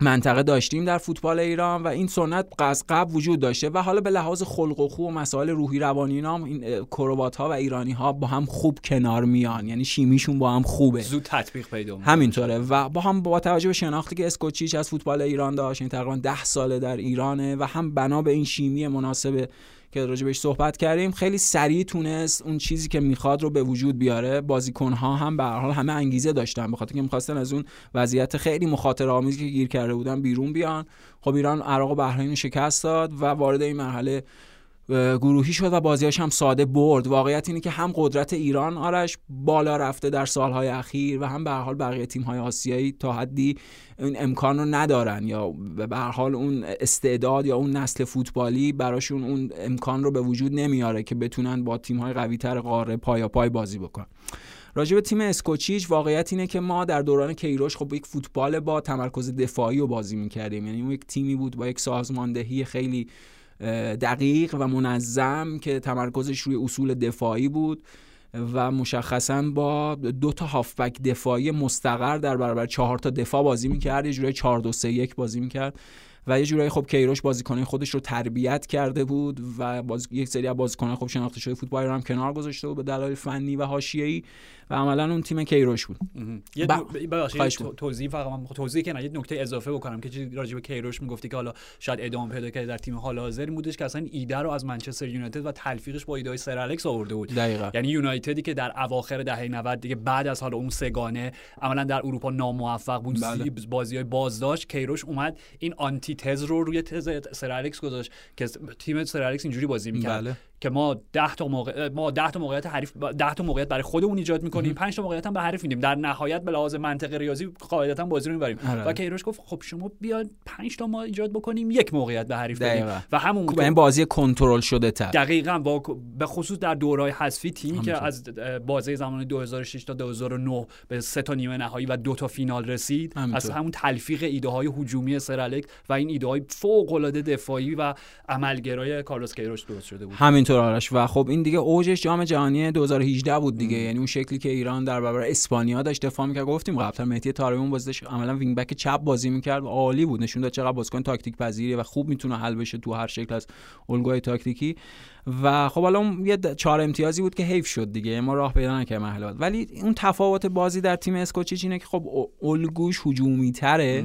منطقه داشتیم در فوتبال ایران و این سنت از قبل وجود داشته و حالا به لحاظ خلق و خو و مسائل روحی روانی هم این کروات ها و ایرانی ها با هم خوب کنار میان. یعنی شیمیشون با هم خوبه. زود تطبیق پیدا همینطوره. و با هم با توجه به شناختی که اسکوچیچ از فوتبال ایران داشت این تقریبا ده ساله در ایرانه و هم بنا به این شیمی مناسب که راجبش صحبت کردیم خیلی سریع تونست اون چیزی که می‌خواد رو به وجود بیاره. بازیکنها هم به حال همه انگیزه داشتن بخاطر که می‌خواستن از اون وضعیت خیلی مخاطره آمیزی که گیر کرده بودن بیرون بیان. خب ایران عراق و بحرین شکست داد و وارد این مرحله گروهی شد و بازیاش هم ساده برد. واقعیت اینه که هم قدرت ایران آرش بالا رفته در سالهای اخیر و هم به حال بقیه تیم‌های آسیایی تا حدی این امکان رو ندارن یا به حال اون استعداد یا اون نسل فوتبالی براشون اون امکان رو به وجود نمیاره که بتونن با تیم‌های قوی‌تر قاره پایا پای بازی بکنن. راجع به تیم اسکوچیچ واقعیت اینه که ما در دوران کیروش خب یک فوتبال با تمرکز دفاعی رو بازی می‌کردیم. یعنی اون یک تیمی بود با یک سازماندهی خیلی دقیق و منظم که تمرکزش روی اصول دفاعی بود و مشخصا با دو تا هافبک دفاعی مستقر در برابر چهار تا دفاع بازی می‌کرد یه جورای 4 2 3 1 بازی می‌کرد و یه جورایی خب کیروش بازیکنان خودش رو تربیت کرده بود و باز... یک سری از بازیکنان خب شناخته شده فوتبال رو هم کنار گذاشته بود به دلایل فنی و حاشیه‌ای. و عملا اون تیم کیروش بود یه توضیح فقط من توضیح کنم یه نکته اضافه بکنم که چیزی راجع به کیروش می‌گفتی که حالا شاید ادامه پیدا کرده در تیم حال حاضر بودش که اصلا ایده رو از منچستر یونایتد و تلفیقش با ایده سر الکس آورده بود دقیقا. یعنی یونایتدی که در اواخر دهه 90 دیگه بعد از حالا اون سگانه عملا در اروپا ناموفق بود بله. بازی های بازداشت کیروش اومد این آنتی تز رو روی تز سر الکس گذاشت که تیم سر الکس اینجوری بازی می‌کرد بله. که ما 10 تا موقع ما 10 تا موقعیت حریف 10 تا موقعیت برای خودمون ایجاد می‌کنیم. 5 تا موقعیت هم به حریف میدیم. در نهایت به لحاظ منطق ریاضی قاعدتا بازی رو می‌بریم. آره. و کیروش گفت خب شما بیاد 5 تا ما ایجاد بکنیم یک موقعیت به حریف بدیم. و همون خب این بازی کنترل شده تر. دقیقاً. با به خصوص در دورهای حذفی تیمی که از بازی زمان 2006 تا 2009 به سه تا نیمه نهایی و دو تا فینال رسید همینطور. از همون تلفیق ایده های هجومی سر الکس و این ایده های فوق العاده دفاعی و عملگرای کارلوس کیروش درست شده بود. همینطور. آرش. و خب این دیگه اوجش جام جهانی 2018 بود دیگه. ام. یعنی اون شکلی که ایران در برابر اسپانیا داشت دفاع می‌کرد. گفتیم قبلا مهدی طارمی بازی داشت عملا wing back چپ بازی می‌کرد و عالی بود. نشون داد چقدر بازیکن تاکتیک پذیری و خوب می‌تونه حل بشه تو هر شکل از الگوی تاکتیکی. و خب حالا اون یه چهار امتیازی بود که حیف شد دیگه ما راه پیدا نکردیم محل ولی اون تفاوت بازی در تیم اسکوچیچ اینه که خب الگوش هجومی تره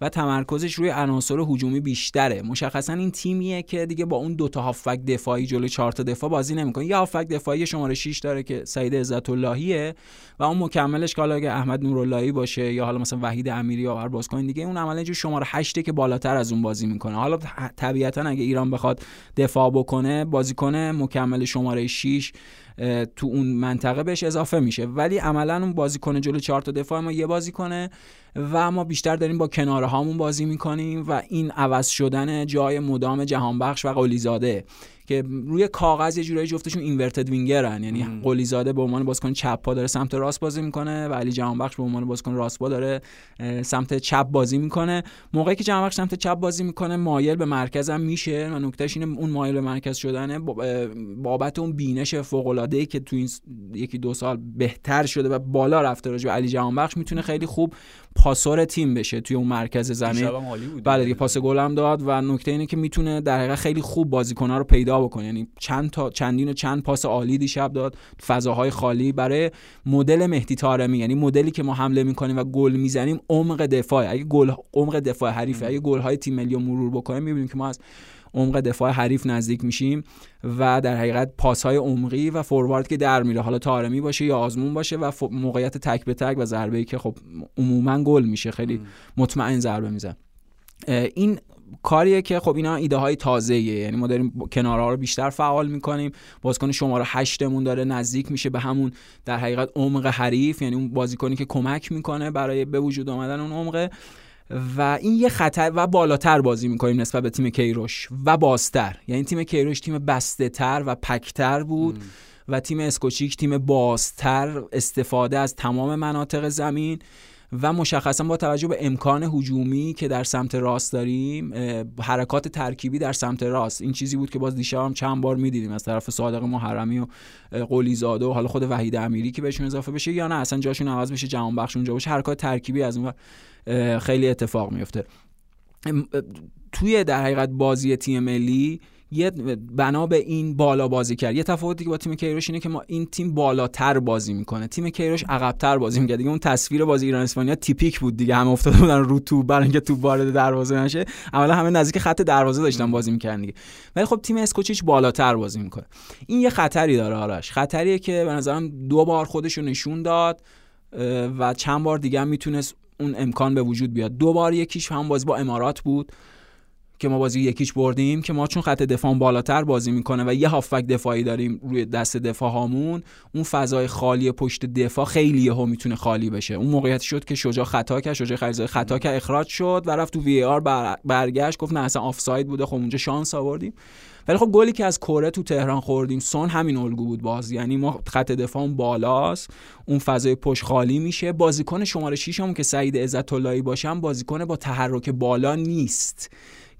و تمرکزش روی عناصر هجومی بیشتره. مشخصا این تیمیه که دیگه با اون دو تا هافک دفاعی جلوی چهار تا دفاع بازی نمی‌کنه. یه هافک دفاعی شماره 6 داره که سعید عزت اللهیه و اون مکملش که حالا اگه احمد نوراللهی باشه یا حالا مثلا وحید امیری یا هر بازیکن دیگه اون عملا جو شماره 8 که بالاتر از اون بازی می‌کنه. حالا طبیعتا اگه ایران بخواد دفاع بکنه بازیکن مکمل شماره 6 تو اون منطقه بهش اضافه میشه. ولی عملا اون بازیکن جلو چهار تا دفاع ما یه بازیکنه و ما بیشتر داریم با کناره هامون بازی می‌کنیم و این عوض شدن جای مدام جهانبخش و قلیزاده که روی کاغذ یه جورایی جفتشون اینورتد وینگرن یعنی قلیزاده به عنوان بازیکن چپ پا داره سمت راست بازی می‌کنه و علی جهانبخش به عنوان بازیکن راست پا داره سمت چپ بازی می‌کنه. موقعی که جهانبخش سمت چپ بازی می‌کنه مایل به مرکز هم میشه. و نکتهش اینه اون مایل به مرکز شدنه بابت اون بینش فوق العاده که تو این یکی دو سال بهتر شده و بالا رفته راجع علی جهانبخش می‌تونه خیلی خوب پاسور تیم بشه توی اون مرکز زمین. بله دیگه پاس گل هم داد و نکته اینه که می‌تونه در حقیقت خیلی خوب بازیکن‌ها رو پیدا بکنه. یعنی چند تا چندین و چند پاس عالی دیشب داد فضاهای خالی برای مدل مهدی تارمی یعنی مدلی که ما حمله می‌کنیم و گل می‌زنیم عمق دفاع اگه گل عمق دفاع حریفه اگه گل های تیم ملی مرور بکنیم می‌بینیم که ما از عمق دفاع حریف نزدیک میشیم و در حقیقت پاس های عمقی و فوروارد که در میره. حالا تارمی باشه یا آزمون باشه و موقعیت تک به تک و ضربه ای که خب عموما گل میشه خیلی مطمئن ضربه میزن این کاریه که خب اینا ایده های تازه یعنی ما داریم کنارها رو بیشتر فعال می‌کنیم. بازیکن شماره هشتمون داره نزدیک میشه به همون در حقیقت عمق حریف یعنی اون بازیکنی که کمک می‌کنه برای به وجود آمدن اون عمقه. و این یه خطر و بالاتر بازی می‌کنیم نسبت به تیم کیروش و بازتر. یعنی تیم کیروش تیم بسته تر و پکتر بود و تیم اسکوچیک تیم بازتر استفاده از تمام مناطق زمین. و مشخصا با توجه به امکان هجومی که در سمت راست داریم حرکات ترکیبی در سمت راست. این چیزی بود که باز دیشب هم چند بار می‌دیدیم از طرف صادق محرمی و قلی زاده و حالا خود وحید امیری که بهشون اضافه بشه یا نه اصلا جاشون عوض بشه جهان بخش اونجا باشه. حرکات ترکیبی از اون خیلی اتفاق میفته توی در حقیقت بازی تیم ملی یه بنا به این بالا بازی کرد. یه تفاوتی که با تیم کیروش اینه که ما این تیم بالاتر بازی می‌کنه. تیم کیروش عقبتر بازی می‌کنه دیگه اون تصویر بازی ایران اسپانیا تیپیک بود دیگه. هم افتاده بودن رو تو برای اینکه تو وارد دروازه نشه. اولا همه نزدیک خط دروازه داشتن بازی می‌کردن دیگه. ولی خب تیم اسکوچیچ بالاتر بازی می‌کنه. این یه خطری داره آرش. خطریه که به نظرم دو بار خودش رو نشون داد و چند بار دیگه هم می‌تونست اون امکان به وجود بیاد. دو بار یکیش هم بازی با امارات بود. که ما بازی یکیش بردیم که ما چون خط دفاع بالاتر بازی می‌کنه و یه هافک دفاعی داریم روی دست دفاع هامون اون فضای خالی پشت دفاع خیلی یهو می‌تونه خالی بشه. اون موقعیتی شد که شجاع خطا کرد شجاع خریزاده خطا کرد اخراج شد و رفت تو وی آر برگشت گفت نه اصلا آفساید بوده خب اونجا شانس آوردیم. ولی خب گلی که از کره تو تهران خوردیم سون همین الگو بود باز. یعنی ما خط دفاع بالاست اون فضای پشت خالی میشه. بازیکن شماره 6 که سعید عزت اللهی باشم بازیکن با تحرک بالا نیست.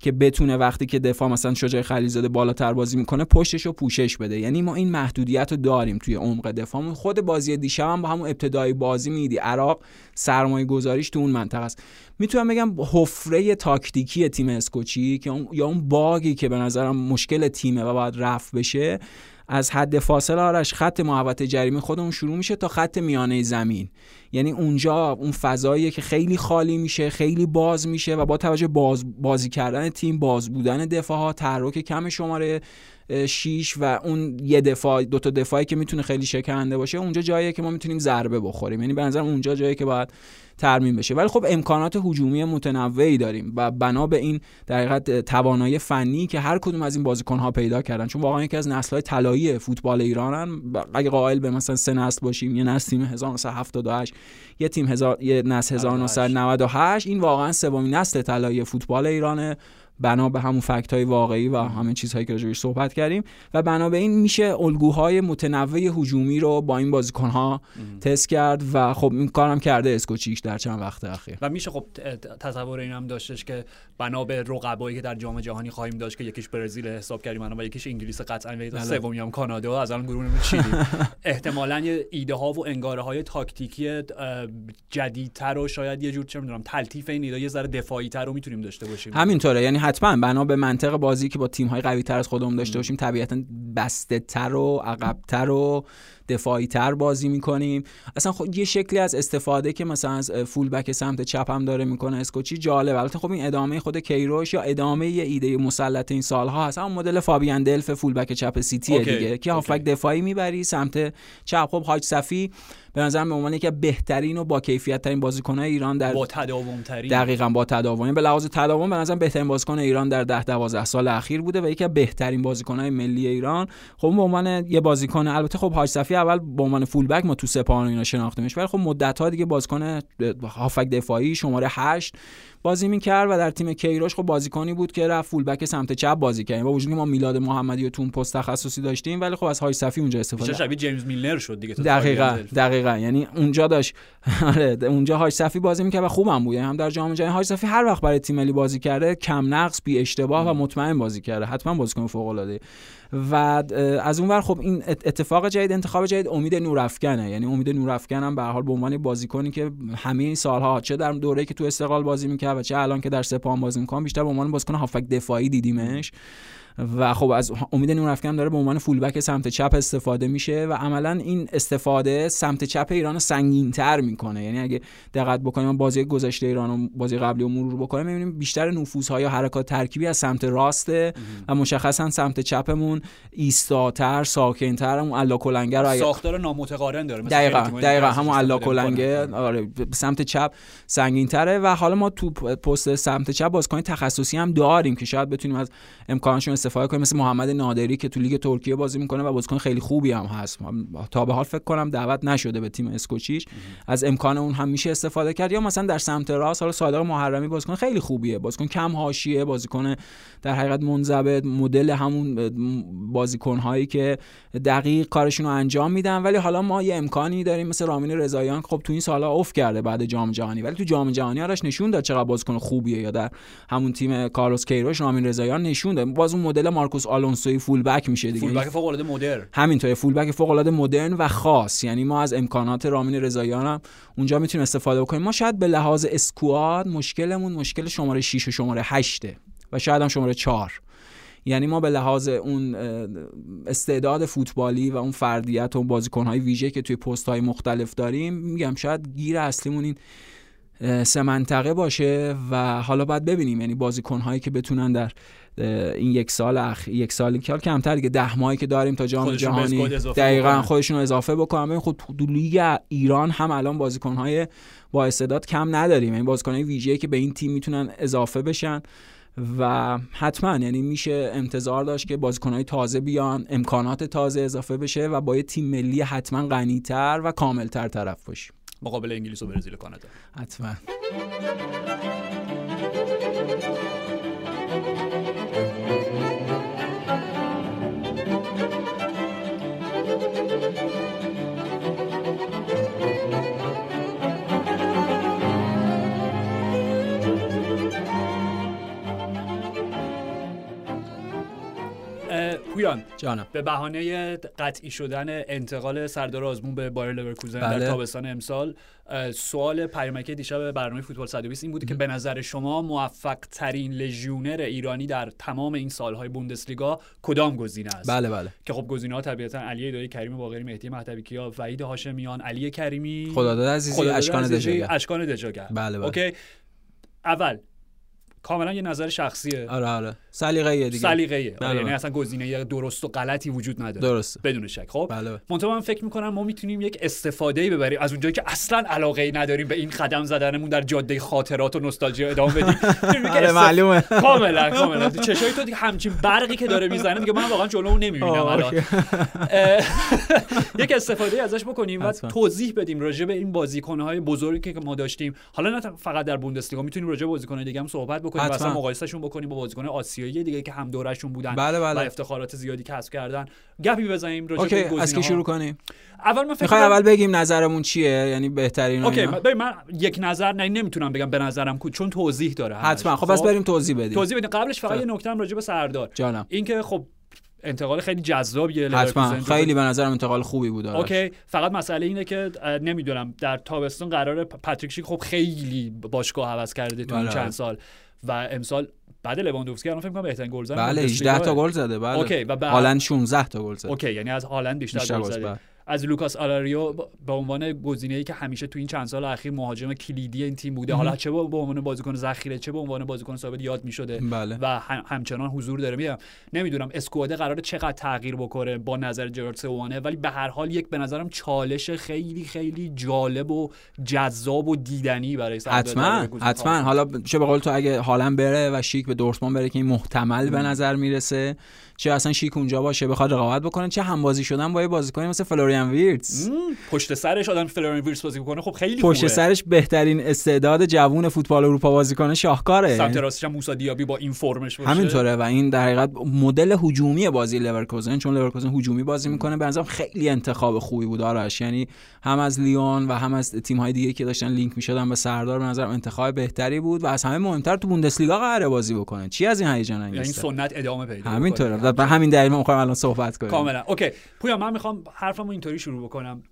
که بتونه وقتی که دفاع مثلا شجاع خلیزاده بالاتر بازی می‌کنه پشتش رو پوشش بده. یعنی ما این محدودیت رو داریم توی عمق دفاعمون. خود بازی دیشب هم با همون ابتدای بازی میدی. عراق سرمایه گذاریش تو اون منطقه است. می‌تونم بگم حفره تاکتیکی تیم اسکوچی که یا اون باگی که به نظرم مشکل تیمه و باید رفت بشه از حد فاصله آرش خط محوطه جریمه خودمون شروع میشه تا خط میانه زمین. یعنی اونجا اون فضاییه که خیلی خالی میشه خیلی باز میشه و با توجه باز بازی کردن تیم باز بودن دفاع ها تحرک کم شماره 6 و اون یه دفاع دو تا دفاعی که می‌تونه خیلی شکننده باشه اونجا جاییه که ما می‌تونیم ضربه بخوریم. یعنی به نظر اونجا جایی که باید ترمیم بشه. ولی خب امکانات هجومی متنوعی داریم و بنا به این در حقیقت توانایی فنی که هر کدوم از این بازیکن ها پیدا کردن. چون واقعا یکی از نسل های طلایی فوتبال ایرانن. اگه قائل به مثلا سه نسل باشیم یه نسل تیم 1978 یه تیم هزار یه نسل 1998 این واقعا سومین نسل طلایی فوتبال ایرانه. بنا به همون فکت های واقعی و همه چیزهایی که راجعش صحبت کردیم و بنا به این میشه الگوهای متنوع هجومی رو با این بازیکن ها تست کرد و خب این کارم کرده اسکوچیش در چند وقت اخیر. و میشه خب تصور این هم داشتش که بنا به رقبایی که در جام جهانی خواهیم داشت که یکیش برزیل حساب کردیم و یکیش انگلیس قطعا و بله. سومی هم کانادا از الان گروه احتمالاً ایده ها و انگاره های تاکتیکی جدیدتر و شاید یه جور چه می‌دونم تلطیف این ایده یه ذره دفاعی تر رو می‌تونیم داشته باشیم. همینطوره. یعنی حتما. بنا به منطق بازی که با تیم های قوی تر از خودمون داشته باشیم طبیعتا بسته تر و عقبتر و دفاعی تر بازی می‌کنیم. اصلا خب یه شکلی از استفاده که مثلا از فول بک سمت چپ هم داره می‌کنه اسکوچی جالب البته خب این ادامه خود کیروش یا ادامه یه ایده مسلط این سالها هست. اون مدل فابیان دلف فول بک چپ سیتی دیگه که هافک دفاعی می‌بری سمت چپ. خب حاج صفی به نظر به عنوان یکی بهترین و با کیفیت ترین بازیکن‌های ایران در با تداوم ترین دقیقاً با تداوم. به لحاظ تداوم به نظر بهترین بازیکن ایران در 10 12 سال اخیر بوده و یکی از بهترین بازیکن‌های ملی ایران. خب به عنوان یه بازیکن البته خب حاج صفی اول به عنوان فول بک ما تو سپاهان اینا شناختیمش ولی خب مدت ها دیگه بازیکن هافک دفاعی شماره 8 بازی می‌کرد و در تیم کیروش خب بازیکنی بود که رفت فول بک سمت چپ بازی کرد. با وجودی که ما میلاد محمدی و تون پست تخصصی داشتیم ولی خب از های صفی اونجا استفاده شبیه جیمز میلنر شد دیگه دقیقاً دقیقاً. یعنی اونجا داشت آره اونجا های صفی بازی می‌کرد و خوبم بود. یعنی هم در جام جهانی های صفی هر وقت برای تیم ملی بازی کرده کم نقص بی اشتباه و مطمئن بازی کرده. حتما بازیکن فوق العاده و از اونور خب این اتفاق جدید انتخاب انتخاب جدید امید نورافکنه یعنی امید نورافکن هم به حال به عنوان بازیکنی که همه این سالها چه در دوره که تو استقلال بازی می‌کرد و چه الان که در سپاهان بازی می‌کنه بیشتر به عنوان بازیکن هافک دفاعی دیدیمش. و خب از امید نورافکن داره به عنوان فولبک سمت چپ استفاده میشه و عملا این استفاده سمت چپ ایران سنگینتر می‌کنه. یعنی اگه دقت بکنیم بازی گذشته ایران و بازی قبلی رو مرور بکنیم می‌بینیم بیشتر نفوذها یا حرکات ترکیبی از سمت راسته و مشخصا سمت چپمون ایستاتر ساکنتر اون الا کلنگر رو ساختار نامتقارن داره دقیقاً دقیقاً همون الا کلنگه آره. سمت چپ سنگینتره و حالا ما تو پست سمت چپ بازیکن تخصصی هم داریم که شاید بتونیم از امکانشون استفاده کنیم. مثل محمد نادری که تو لیگ ترکیه بازی می‌کنه و بازیکن خیلی خوبی هم هست. تا به حال فکر کنم دعوت نشده به تیم اسکوچیش از امکان اون هم میشه استفاده کرد. یا مثلا در سمت راست حالا صادق محرمی بازیکن خیلی خوبیه. بازیکن کم حاشیه بازیکن در حقیقت منضبط مدل همون بازیکن هایی که دقیق کارشون رو انجام میدن. ولی حالا ما یه امکانی داریم مثل رامین رضاییان خب تو این سالا اوف کرده بعد جام جهانی. ولی تو جام جهانی آرش نشون داد چقدر بازیکن خوبیه یا در همون تیم کارلوس کیروش رامین رضاییان نشون داد. باز اون مدل مارکوس آلونسوی فول بک میشه دیگه. فول بک فوق العاده مدرن. همینطوره فول بک فوق العاده مدرن و خاص. یعنی ما از امکانات رامین رضاییان هم اونجا می‌تونیم استفاده بکنیم. ما شاید به لحاظ اسکواد مشکلمون مشکل شماره 6 و شماره 8 و شاید هم شماره 4 یعنی ما به لحاظ اون استعداد فوتبالی و اون فردیت و بازیکنهای ویژه که توی پست های مختلف داریم میگم شاید گیر اصلیمون این سه منطقه باشه و حالا باید ببینیم. یعنی بازیکن هایی که بتونن در این یک سال اخ یک سالی که کمتر دیگه ده ماهی که داریم تا جام جهانی دقیقا خودشون اضافه بکنن. ببین خود خب لیگ ایران هم الان بازیکن های با استعداد کم نداریم. این یعنی بازیکن های ویژه که به این تیم می‌تونن اضافه بشن و حتما یعنی میشه انتظار داشت که بازیکنهای تازه بیان امکانات تازه اضافه بشه و با یه تیم ملی حتما غنیتر و کاملتر طرف باشیم. مقابل انگلیس و برزیل و کانادا. حتما. پویان جانم. به بهانه قطعی شدن انتقال سردار آزمون به بایر لورکوزن بله. در تابستان امسال سوال پیامک دیشب برنامه فوتبال 120 این بوده که به نظر شما موفق ترین لژیونر ایرانی در تمام این سالهای بوندسلیگا کدام گزینه است؟ بله بله. که خب گزینه ها طبیعتا علی دایی کریم باقری مهدی مهدوی کیا وحید هاشمیان علی کریمی خداداد عزیزی اشکان دجاگر اشکان دجاگر بله بله. اوکی؟ اول کاملا یه نظر شخصیه. آره آره. سلیقه‌ایه دیگه. سلیقه‌ایه. آره یعنی اصلا گزینه درست و غلطی وجود نداره. درسته. بدون شک. خب؟ بله. من فکر می‌کنم ما می‌تونیم یک استفاده ای ببریم از اونجایی که اصلا علاقه ای نداریم به این قدم زدنمون در جاده خاطرات و نوستالژی ادامه بدیم. آره معلومه. کاملا کاملا. چشای تو دیگه همچین برقی که داره می‌زنه دیگه من واقعا جلو نمی‌بینم الان. یک استفاده ازش بکنیم و توضیح بدیم راجع به این بازیکن‌های بزرگی که ما داشتیم. حالا نه فقط در بوندسلیگا می‌تونیم راجع به بازیکن‌های دیگه هم صحبت بکنیم مثلا مقایسهشون بکنیم با بازیکن آسیایی دیگه که هم دورشون بودن بله بله. و افتخارات زیادی کسب کردن. گپی بزنیم راجع به از کی شروع کنیم؟ اول من فکر اول بگیم نظرمون چیه؟ یعنی بهترین اوکی من, من یک نظر نه نمی‌تونم بگم به نظرم کو چون توضیح داره حتما. خب بس خب؟ بریم توضیح بدیم. توضیح بدیم. قبلش فقط یه نکته راجع به سردار. جانم. اینکه خب انتقال خیلی جذابیه حتما. خیلی به نظرم انتقال خوبی بود اوکی فقط مسئله اینه که نمی‌دونم در تابستون قرار پاتریک شیک خب خیلی باشگاه عوض کرده تو این بله. چند سال. و امسال بعد لواندوفسکی الان فکر کنم بهترین گل زد بله 18 تا گل زده بله. اوکی و هالند 16 تا گل زده. اوکی یعنی از هالند بیشتر, بیشتر گل زده. از لوکاس آلاریو به عنوان گزینه‌ای که همیشه تو این چند سال اخیر مهاجم کلیدی این تیم بوده. حالا چه به عنوان بازیکن ذخیره چه به عنوان بازیکن ثابت یاد می‌شده بله. و همچنان حضور داره. میگم نمی‌دونم squad قرار چقدر تغییر بکنه با نظر جراردو سئوانه ولی به هر حال یک به نظرم چالش خیلی خیلی جالب و جذاب و دیدنی برای حتما حتما. حالا چه به قول تو اگه حالا بره و شیک به دورتموند بره که این محتمل به نظر می‌رسه چه اصلا شیک اونجا باشه بخواد رقابت بکنه چه همبازی شدن با یه بازیکن مثل فلوریان ویرتس پشت سرش آدم فلوریان ویرتس بازی کنه خب خیلی پشت خوبه. سرش بهترین استعداد جوون فوتبال اروپا بازیکن شاهکاره. سمت راستش هم موسی دیابی با این فرمش باشه. همینطوره و این در حقیقت مدل هجومی بازی لورکوزن چون لورکوزن هجومی بازی می‌کنه به نظرم خیلی انتخاب خوبی بود آرش. یعنی هم از لیون و هم از تیم های دیگه که داشتن لینک می‌شدن به سردار به نظرم انتخاب بهتری بود و از همه مهمتر تو بوندسلیگا قراره بازی بکنه. چی از این هیجان انگیزه؟ یعنی سنت ادامه پیدا همینطوره. و همین دلیل ما می‌خوایم الان صحبت کنیم. کاملا. اوکی. پویا من می‌خوام حرفمو اینطوری شروع بکنم.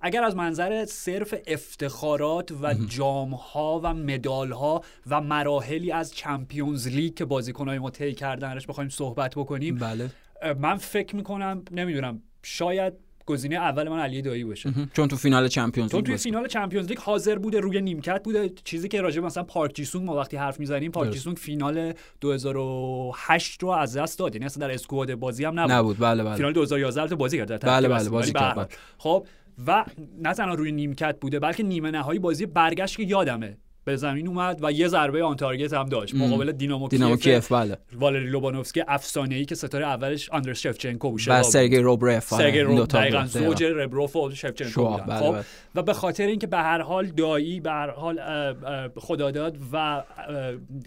اگر از منظر صرف افتخارات و جام ها و مدال ها و مراحلی از چمپیونز لیگ که بازیکنهای ما طی کردنش بخوایم صحبت بکنیم بله. من فکر می‌کنم نمی‌دونم شاید گزینه اول من علی دایی باشه. چون تو فینال چمپیونز لیگ تو فینال چمپیونز لیگ حاضر بوده روی نیمکت بوده. چیزی که راجع مثلا پارک جیسونگ ما وقتی حرف می‌زنیم پارک جیسونگ فینال 2008 رو از دست داد. یعنی اصلا در squad بازی هم نبود. نبود. بله بله. فینال 2011 رو بازی کرد. بله بله بازی کرد خب و نه تنها روی نیمکت بوده بلکه نیمه نهایی بازی برگشت که یادمه. به زمین اومد و یه ضربه on target هم داشت. مقابل دینامو, دینامو کیف بله. والری لوبانوفسکی افسانه ای که ستاره اولش آندر شفچنکو بود و سرگی ربروف آره، سرگی ربروف دقیقاً زوج ربروف و شفچنکو بودن. بله، خب بله. و به خاطر اینکه به هر حال دایی به هر حال خداداد و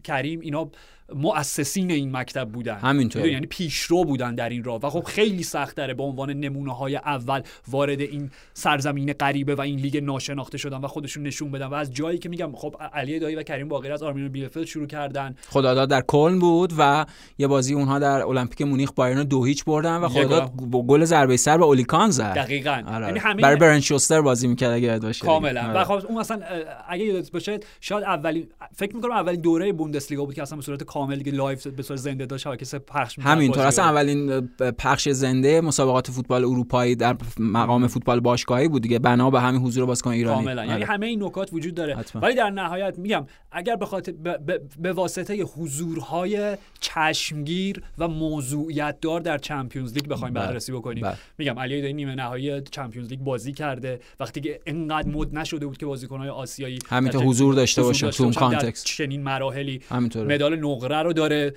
کریم اینا مؤسسین این مکتب بودن. همینطور. یعنی پیشرو بودن در این راه و خب خیلی سخت داره به عنوان نمونه های اول وارد این سرزمین غریبه و این لیگ ناشناخته شدن و خودشون نشون بدن. و از جایی که میگم خب علی دایی و کریم باقر از آرمین بیلفلد شروع کردن. خداداد در کلن بود و یه بازی اونها در المپیک مونیخ بایرن دو هیچ بردن و خداداد گل ضربه سر به الیور کان زد. دقیقاً. آره. یعنی همین برای بایرن شوستر بازی می‌کرد اگه یاد باشه. کاملا. آره. و خب اون مثلا اگه یادت باشه شاید اولی فکر می‌کنم اولین دوره بوندسلیگا بود که اصلا به صورت کامل live به صورت زنده داشت شبکه پخش همینطور. اصلا اولین پخش زنده مسابقات فوتبال اروپایی در مقام فوتبال باشگاهی بود دیگه. بنا به همین حضور بازیکن ایرانی. کاملا. یعنی همه این نکات وجود داره. ولی در نهایت میگم اگر به خاطر به واسطه حضورهای چشمگیر و موضوعیت دار در چمپیونز لیگ بخوایم بله. بررسی بکنیم. بله. میگم علی دایی نیمه نهایی چمپیونز لیگ بازی کرده. وقتی که انقدر مد نشده بود که بازیکن‌های آسیایی همینطور حضور داشته باشن تو اون context. چنین مراحلی. مدال نقره رو داره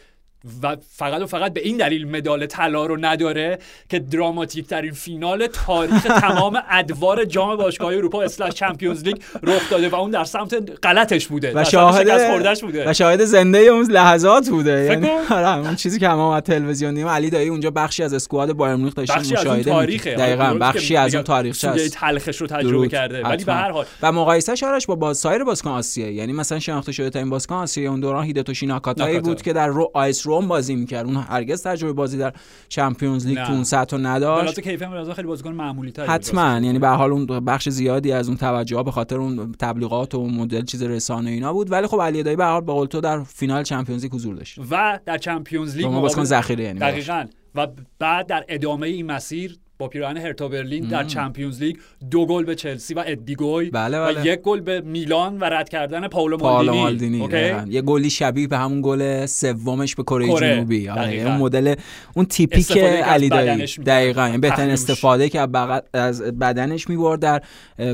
و فقط و فقط به این دلیل مدال طلا رو نداره که دراماتیک ترین فینال تاریخ تمام ادوار جام باشگاه اروپا اسلش چمپیونز لیگ رخ داده و اون در سمت غلطش بوده. و شاهد بوده. و شاهد زنده اون لحظات بوده. یعنی آره اون چیزی که ما تلویزیونی علی دایی اونجا بخشی از اسکواد بایر مونیخ داشتیم مشاهده تاریخه. دقیقاً بخشی از اون تاریخ است تلخش رو تجربه کرده. ولی به هر حال. و مقایسه شارش با, با سایر بازیکن آسیایی. یعنی مثلا شناخته شده ترین بازیکن آسیایی اون دوران هیدتوشی ناکاتایی بود که در رو آیس روم بازی می‌کرد. اون هرگز تجربه بازی در چمپیونز لیگ تو اون سطح نداشت. کیف هم خیلی بازیکن معمولی تر حتما. یعنی به حال اون بخش زیادی از اون توجه ها به خاطر اون تبلیغات و مدل چیز رسانه اینا بود. ولی خب علی دایی به حال به تو در فینال چمپیونز لیگ حضور داشت. و در چمپیونز لیگ بازیکن ذخیره یعنی دقیقاً. و بعد در ادامه این مسیر با پیراهن هرتا برلین در چمپیونز لیگ دو گل به چلسی و اد دخوی بله بله. و یک گل به میلان و رد کردن پاولو مالدینی, مالدینی. یه گلی شبیه به همون گل سومش به کره جنوبی. آره اون مدل اون تیپیک علی دایی. دقیقاً. یعنی بهترین استفاده که از بدنش می‌برد در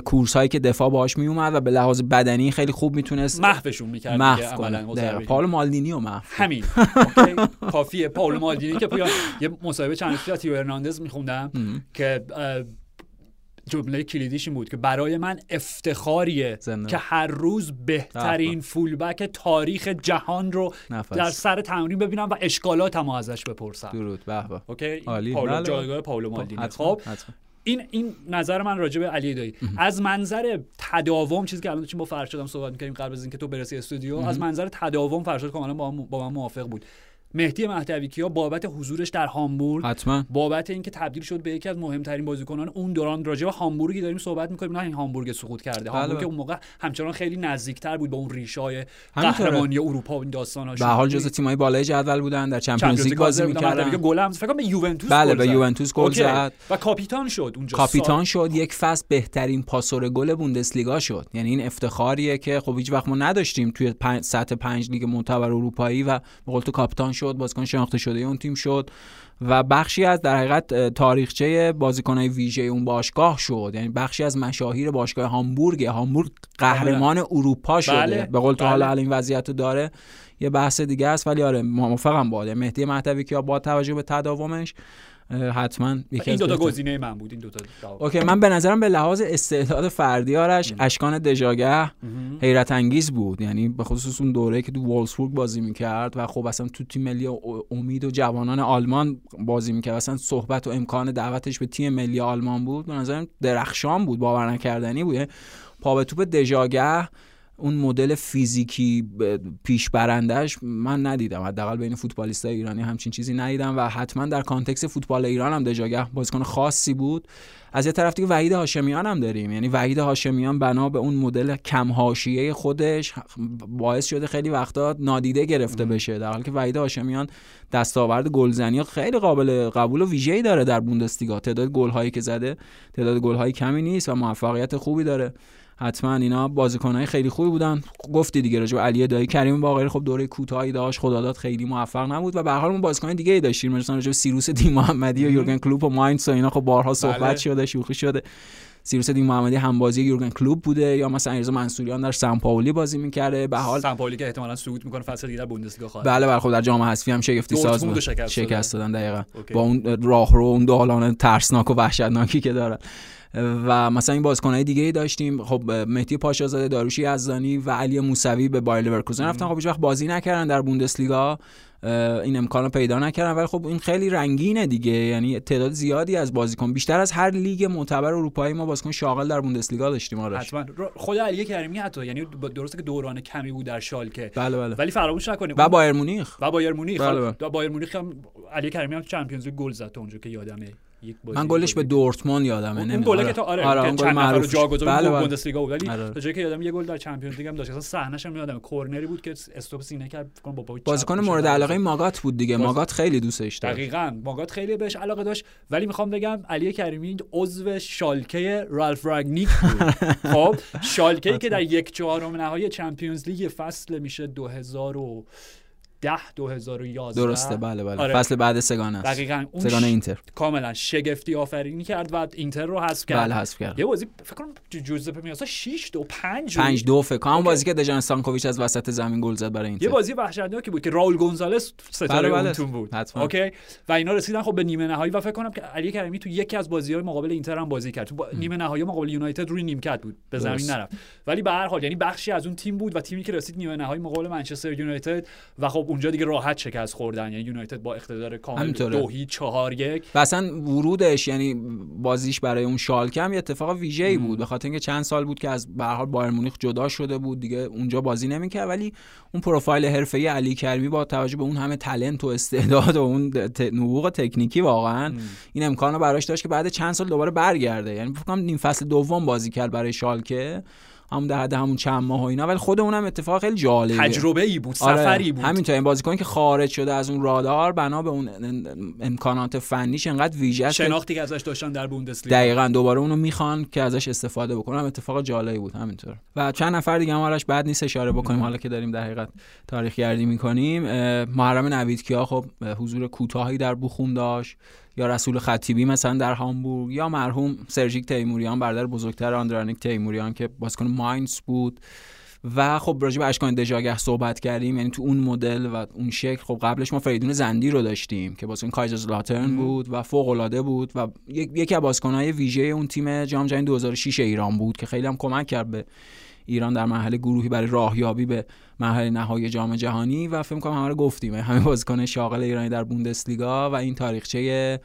کورس هایی که دفاع باهاش میومد و به لحاظ بدنی خیلی خوب می‌تونست محوشون می‌کرد محو کنه. پاولو مالدینی و محو همین. کافیه. پاولو مالدینی که یه مصاحبه چند روزی تیو هرناندز میخوندم. که جمله کلیدیش این بود که برای من افتخاریه که هر روز بهترین فولبک تاریخ جهان رو نفس. در سر تمرین ببینم و اشکالاتم ازش بپرسم. درود به به. اوکی؟ پاولو بله. جایگاه پاولو مالدینی خب این این نظر من راجع به علی دایی. از منظر تداوم چیزی که الان با فرشادم صحبت می‌کردیم قبل از اینکه تو برسی استودیو از منظر تداوم فرشاد کاملا با, با من موافق بود. مهدی مهدوی کیا بابت حضورش در هامبورگ. حتما. بابت اینکه تبدیل شد به یکی از مهمترین بازیکنان اون دوران راجع به هامبورگی داریم صحبت می‌کنیم. نه این هامبورگ سقوط کرده. بله. هامبورگ بله. اون موقع همچنان خیلی نزدیکتر بود به اون ریشای قهرمانی اروپا و این داستاناش به حال جزء تیمای بالای جدول بودن در چمپیونز لیگ بازی می‌کردن. گل فکر به یوونتوس بله به یوونتوس گل زد. و کاپیتان شد اونجا کاپیتان شد یک فصل بهترین پاسور گل بوندسلیگا شد. یعنی این افتخاریه که خب هیچ وقت ما نداشتیم توی سطح 5 لیگ معتبر اروپایی و به قول تو کاپیتان شد بازیکن شناخته شده اون تیم شد و بخشی از در حقیقت تاریخچه بازیکنهای ویژه اون باشگاه شد یعنی بخشی از مشاهیر باشگاه هامبورگ هامبورگ قهرمان بله. اروپا شده بله. به قول تو حالا بله. این وضعیت داره یه بحث دیگه است ولی آره موافقم باده مهدی مهدوی که با توجه به تداومش حتما یکی این دو تا گزینه من بود این دو تا اوکی من به نظرم به لحاظ استعداد فردی آرش اشکان دژاگه حیرت انگیز بود. یعنی به خصوص اون دوره که تو وولسبورگ بازی می‌کرد و خب اصلا تو تیم ملی امید و جوانان آلمان بازی می‌کرد. اصلا صحبت و امکان دعوتش به تیم ملی آلمان بود. به نظرم درخشان بود باور نکردنی بود. یعنی پا به توپ دژاگه اون مدل فیزیکی پیش برندش من ندیدم. حداقل بین فوتبالیست ایرانی همچین چیزی ندیدم و حتما در کانتکست فوتبال ایران هم دژاگه بازیکن خاصی بود. از یه طرف دیگه وحید هاشمیان هم داریم. یعنی وحید هاشمیان بنا به اون مدل کم حاشیه خودش باعث شده خیلی وقتا نادیده گرفته بشه. در حالی که وحید هاشمیان دستاورد گلزنی خیلی قابل قبول و ویژه‌ای داره در بوندسلیگا. تعداد گل‌هایی که زده تعداد گل‌های کمی نیست و موفقیت خوبی داره. حتما اینا بازیکنهای خیلی خوبی بودن. گفتی دیگه راجع علی دایی کریم باقری خب دوره کوتاهی داشت. خداداد خیلی موفق نبود و به هر حال اون بازیکن دیگه ای داشتیم. مثلا راجع سیروس دی محمدی و یورگن کلوپ و ماینز و اینا خب بارها صحبت بله. شده شوخی شده. سیروس دی محمدی هم بازی یورگن کلوب بوده یا مثلا ایرزا منصوریان در سان پائولی بازی می‌کرده. به حال سان پائولی که احتمالاً صعود می‌کنه فصل دیگه در بوندسلیگا خواهد بله بله خب در جام حذفی هم شگفتی ساز بود. شکست دادن. دقیقاً. با اون راهرو اون دالان ترسناک و وحشتناکی که دارن. و مثلا این بازیکنهای دیگه ای داشتیم. خب مهدی پاشازاده داروشی یزدانی و علی موسوی به بایر لورکوزن رفتن. خب هیچ وقت بازی نکردن در بوندسلیگا. این امکان رو پیدا نکردن. ولی خب این خیلی رنگینه دیگه. یعنی تعداد زیادی از بازیکن بیشتر از هر لیگ معتبر اروپایی ما بازیکن شاغل در بوندسلیگا داشتیم آرش. حتما. خود علی کریمی حتی. یعنی درسته که دوران کمی بود در شالکه. بله بله. ولی فراموش نکنیم. و بایرن مونیخ. و بایرن مونیخ. بله بله. بایرن مونیخ هم علی کریمی هم Champions گل زد اونجا که یادمه. من گلش به دورتموند یادمه اون گله که آره, آره اون گل معروف جا گذاشت بله بوندسلیگا بود ولی آره. جایی که یادم یه گل در Champions League هم داشت اصلا صحنه‌ش هم یادم کورنری بود که استوپ سینه کرد فکر کنم با بازیکن مورد علاقه ماگات بود دیگه. باز... ماگات خیلی دوستش داشت. دقیقاً. ماگات خیلی بهش علاقه داشت. ولی می‌خوام بگم علی کریمی عضو شالکه رالف رانگنیک بود. خب شالکه که در یک چهارم نهایی Champions League فصل میشه 2000 10 2011 درسته بله بله. آره. فصل بعد سگانه است. دقیقاً. اون سگانه اینتر. کاملا شگفتی آفرینی کرد و اینتر رو حذف کرد. بله حذف کرد. یه بازی فکر کنم جوزپه مه‌آتزا 6 2 5 5 2 فکر کنم. بازی که دژان استانکوویچ از وسط زمین گل زد برای اینتر. یه بازی وحشتناکی بود که رائول گونزالس ستاره بله بله. بود. حتما. اوکی؟ و اینا رسیدن خب به نیمه نهایی و فکر کنم که علی کریمی تو یکی از بازی‌های مقابل اینتر هم بازی کرد. تو با... نیمه نهایی مقابل یونایتد روی نیمکت بود. به زمین نرفت. ولی به هر حال یعنی بخشی از اون تیم بود و تیمی که رسید نیمه نهایی مقابل منچستر یونایتد و خب اونجا دیگه راحت شکست خوردن. یعنی یونایتد با اقتدار کامل دو هیچ چهار یک. و اصلا ورودش یعنی بازیش برای اون شالکه هم یه اتفاق ویژه‌ای بود. به خاطر اینکه چند سال بود که از به حال بایر مونیخ جدا شده بود. دیگه اونجا بازی نمی‌کرد. ولی اون پروفایل حرفه‌ای علی کریمی با توجه به اون همه تلنت و استعداد و اون نبوغ تکنیکی واقعا این امکانو براش داشت که بعد چند سال دوباره برگرده. یعنی فکر کنم نیم فصل دوم بازی کرد برای شالکه. همون در حد همون چند ماه و اینا. ولی خود اونم اتفاق خیلی جالبه تجربه ای بود آره، سفری بود. همینطور این بازیکن که خارج شده از اون رادار بنا به اون امکانات فنیش انقدر ویژه است شناختی که ازش داشتن در بوندسلیگا. دقیقاً دوباره اونو می‌خوان که ازش استفاده بکنن. اتفاق جالبی بود همینطور. و چند نفر دیگه هم بعد نیست اشاره بکنیم. حالا که داریم در حقیقت تاریخ گردی می‌کنیم محرم نویدکیا خب حضور کوتاهی در بوخوم داشت. یا رسول خطیبی مثلا در هامبورگ یا مرحوم سرژیک تیموریان برادر بزرگتر آندرانیک تیموریان که بازیکن ماینز بود. و خب راجع به اشکان دژاگه صحبت کردیم یعنی تو اون مدل و اون شکل خب قبلش ما فریدون زندی رو داشتیم که بازیکن کایزرز لاترن بود و فوق العاده بود و یکی از بازیکن‌های ویژه اون تیم جام جهانی 2006 ایران بود که خیلی هم کمک کرد به ایران در مرحله گروهی برای راهیابی به مرحله نهایی جام جهانی و فکر کنم همه رو گفتیم. همه بازیکن شاغل ایرانی در بوندسلیگا و این تاریخچه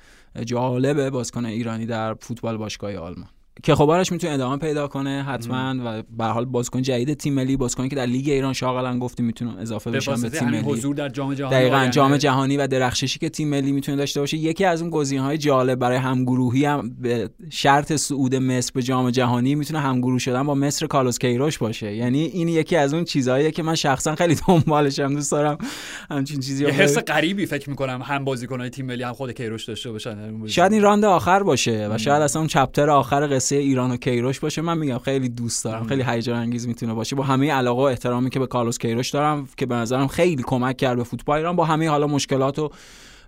جالب بازیکن ایرانی در فوتبال باشگاه آلمان. که خب آرش می‌تونه ادامه پیدا کنه حتما و به حال بازیکن جدید تیم ملی بازیکنی که در لیگ ایران شاغلن گفتیم می‌تونه اضافه بشن به تیم ملی. حضور در جام جهانی دقیقاً جام جهانی و درخششی که تیم ملی می‌تونه داشته باشه یکی از اون گزینه‌های جالب برای همگروهی هم به شرط صعود مصر به جام جهانی می‌تونه همگروه شدن با مصر کالوس کیروش باشه. یعنی این یکی از اون چیزهاییه که من شخصا خیلی دنبالشم دوست دارم. همچین چیزی یه حس غریبی فکر می‌کنم هم بازیکن‌های تیم ملی هم خود کیروش داشته باشن. شاید این راند آخر باشه و شاید اصلا اون chapter آخر قصه ایران و کیروش باشه من میگم خیلی دوست دارم خیلی هیجان انگیز می‌تونه باشه. با همه علاقه و احترامی که به کارلوس کیروش دارم که به نظرم خیلی کمک کرد به فوتبال ایران با همه حالا مشکلات و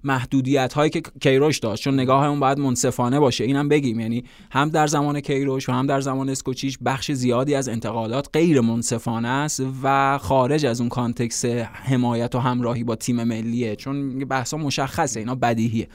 محدودیت هایی که کیروش داشت. چون نگاه اون باید منصفانه باشه. اینم بگیم. یعنی هم در زمان کیروش و هم در زمان اسکوچیچ بخش زیادی از انتقادات غیر منصفانه است و خارج از اون context حمایت و همراهی با تیم ملیه. چون بحثا مشخصه اینا بدیهیه.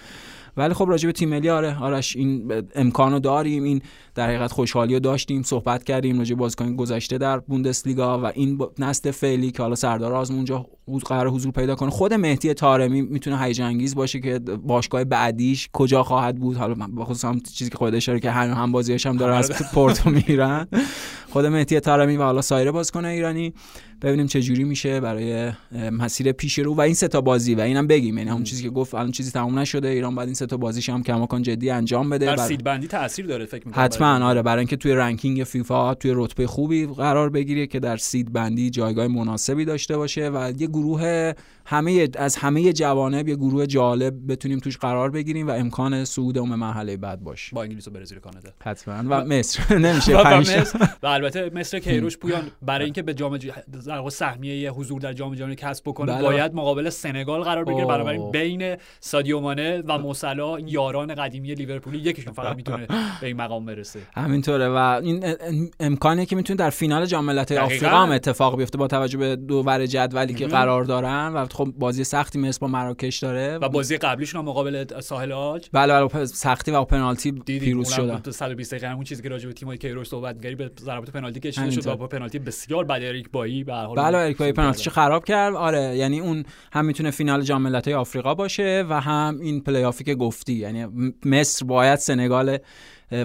ولی خب راجع به تیم ملی آره آرش این امکانو داریم این در حقیقت خوشحالی داشتیم صحبت کردیم راجع بازیکن گذشته در بوندسلیگا و این نسل فعلی که حالا سردار آزمون اونجا قرار حضور پیدا کنه. خود مهدی تارمی می‌تونه هیجان انگیز باشه که باشگاه بعدیش کجا خواهد بود. حالا بخصوص هم چیزی که خود اشاره که هم هم بازیش هم داره از پورتو میرن. خود مهدی تارمی و حالا سایر بازیکن ایرانی. ببینیم چه جوری میشه برای مسیر پیش رو. و این سه تا بازی و اینم بگیم. یعنی همون چیزی که گفت الان چیزی تموم نشده. ایران بعد این سه تا بازیش هم کماکان جدی انجام بده. در سید بندی تاثیر داره فکر می‌کنم حتما آره. برای اینکه توی رنکینگ فیفا توی رتبه خوبی قرار بگیره که در سید بندی جایگاه مناسبی داشته باشه و یه گروه همه از همه جوانب یه گروه جالب بتونیم توش قرار بگیریم و امکان صعود اون مرحله بعد باشه با انگلیس و برزیل کانادا. حتما. و مصر. نمیشه. و البته مصر کیروش پویان برای اینکه به جام در سهمیه حضور در جام جهانی کسب بکنه بله. باید مقابل سنگال قرار بگیره. بنابراین بین سادیو مانه و موسلا این یاران قدیمی لیورپولی یکیشون فقط می‌تونه به این مقام برسه. همینطوره. و این امکانیه که می‌تونه در فینال جام ملت‌های آفریقا هم اتفاق بیفته با توجه به دو ور جدولی که قرار دارن و خب بازی سختی مثل با مراکش داره و بازی قبلیشون هم مقابل ساحل آج. بله بله سختی و پنالتی پیروز شدن 120 دقیقه اون چیزی که راجع به تیمای کیروش صحبت کردی به ضربات پنالتی کشیده شد و با پنالتی بسیار بد اریک بایی به حال بله اریک بایی پنالتیشو خراب کرد. آره یعنی اون هم می‌تونه فینال جام ملت‌های آفریقا باشه و هم این پلی آفی که گفتی یعنی مصر باید سنگال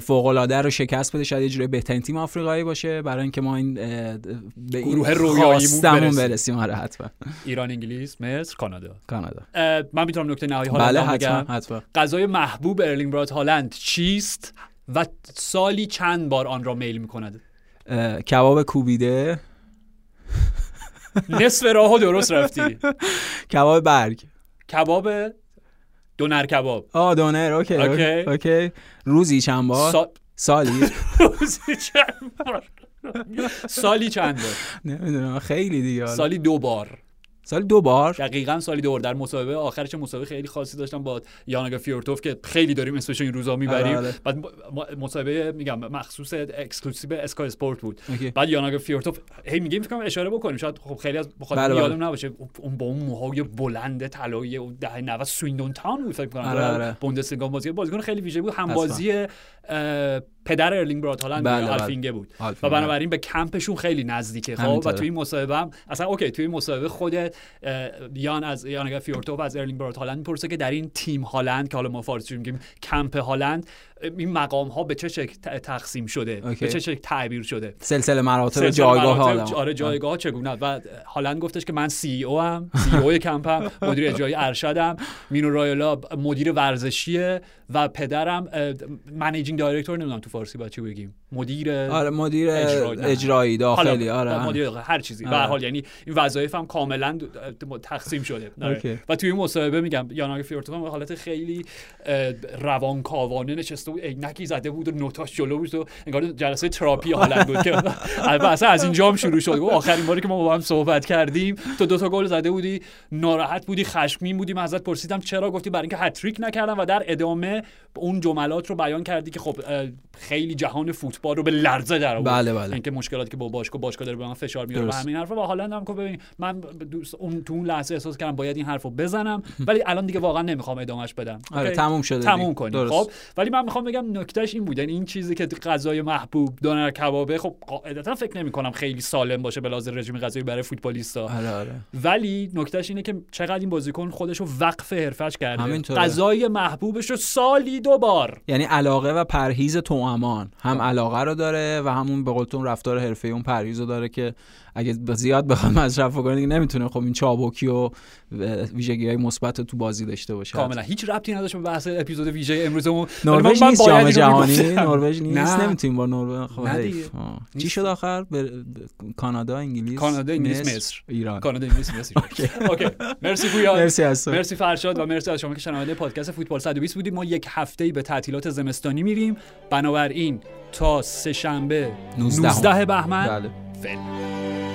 فوق العاده رو شکست بده شاید یه جوری بهترین تیم آفریقایی باشه. برای اینکه ما این به گروه رویاییمون برسیم. آره حتما. ایران انگلیس مصر کانادا. کانادا. من می‌تونم نکته نهایی هالند بله حتما حتما. غذای محبوب ارلینگ برات هالند چیست و سالی چند بار آن را میل می‌کند؟ کباب کوبیده. نصف راهو درست رفتی. کباب برگ. کباب دونر کباب. آ دونر اوکی اوکی, اوکی. روزی چند بار؟ سا... سالی. روزی چند بار؟ سالی چند بار؟ نمی‌دونم خیلی دیگه سالی دو بار. سال دو بار. دقیقا سالی دو بار. در مسابقه آخرش مسابقه خیلی خاصی داشتم با یان آگه فیورتوفت که خیلی داریم اسمش این روزا می‌بریم. آره، آره. بعد مسابقه میگم مخصوص exclusive Sky Sports بود. بعد یان آگه فیورتوفت هی میگیم فکر اشاره بکنیم. شاید خب خیلی از بخاطر بله یادم نباشه اون با اون موهای بلند طلایی دهه 90 سویندون تاون بود فکر کنم آره آره. بوندسلیگا بازی. بازیکن خیلی ویژه بود. هم بازی پدر ارلینگ برات هالند بله آلف اینگه بود. و بنابراین به کمپشون خیلی نزدیکه خب؟ و توی این مصاحبه هم اصلا اوکی توی این مصاحبه خود یان از یان فیورتوفت از ارلینگ برات هالند می‌پرسه که در این تیم هالند که حالا ما فارسی میگیم کمپ هالند این مقام ها به چه شکل تقسیم شده؟ اوکی. به چه شکل تعبیر شده؟ سلسله مراتب جایگاه ها آره جایگاه ها چگونه؟ و هالند گفتش که من CEO ام CEO کمپم مدیر اجرایی ارشدم مینو رایولا مدیر ورزشیه و پدرم managing director نمی‌دونم تو فارسی با چی بگیم. مدیر آره مدیر اجرایی, اجرایی داخلی آره. مدیر هر چیزی. به حال یعنی این وظایف هم کاملا تقسیم شده. آره. و توی مصاحبه میگم یان آگه فیورتوفت به حالت خیلی روانکاوانه نشسته بود عینکی زده بود و note اش جلو بود و انگار جلسه تراپی حالت بود که البته از اینجا هم شروع شد. و آخرین باری که ما با هم صحبت کردیم تو دو تا گل زده بودی ناراحت بودی خشمگین بودی من ازت پرسیدم چرا؟ گفتی برای اینکه هت‌تریک نکردم و در ادامه اون جملات رو بیان کردی که خب خیلی جهان فوتبال رو به لرزه در آورد. بله بله. اینکه مشکلاتی که با باشگاه باشگاه داره به من فشار میاره و همین حرفا. و حالا هم که ببین من اون تو اون لحظه احساس کردم باید این حرفو بزنم ولی الان دیگه واقعا نمی‌خوام ادامش بدم. آره تموم شده تموم کنیم. خب ولی من می‌خوام بگم نکتهش این بود. یعنی این چیزی که غذای محبوب دونر کبابه خب قاعدتا فکر نمی کنم خیلی سالم باشه به لحاظ رژیم غذایی برای فوتبالیستا. آره آره. ولی نکتهش اینه که چقدر این بازیکن خودش رو وقف حرفش کرده. غذای محبوبش رو سالی دو بار. یعنی علاقه و پرهیز توامان. هم علاقه رو داره و همون به قولتون رفتار حرفه‌ای اون پرهیز رو داره که اگه زیاد بخواد مصرف کنه دیگه نمی‌تونه. خب این چابکی و ویژگی های مثبت تو بازی داشته باشه. کاملا. هیچ ربطی نداشت به بحث اپیزود ویژه امروزمون. نروژ نیست جام جهانی. نروژ نیست. نمی‌تونیم با نروژ خب چی شد آخر؟ کانادا انگلیس کانادا انگلیس مصر. ایران. کانادا انگلیس مصر. اوکی. مرسی پویان مرسی از مرسی فرشاد و مرسی از شما که شنونده پادکست فوتبال 120 بودیم. ما یک هفته به تعطیلات زمستانی میریم. بنابراین تا سه شنبه 19 بهمن. outfit.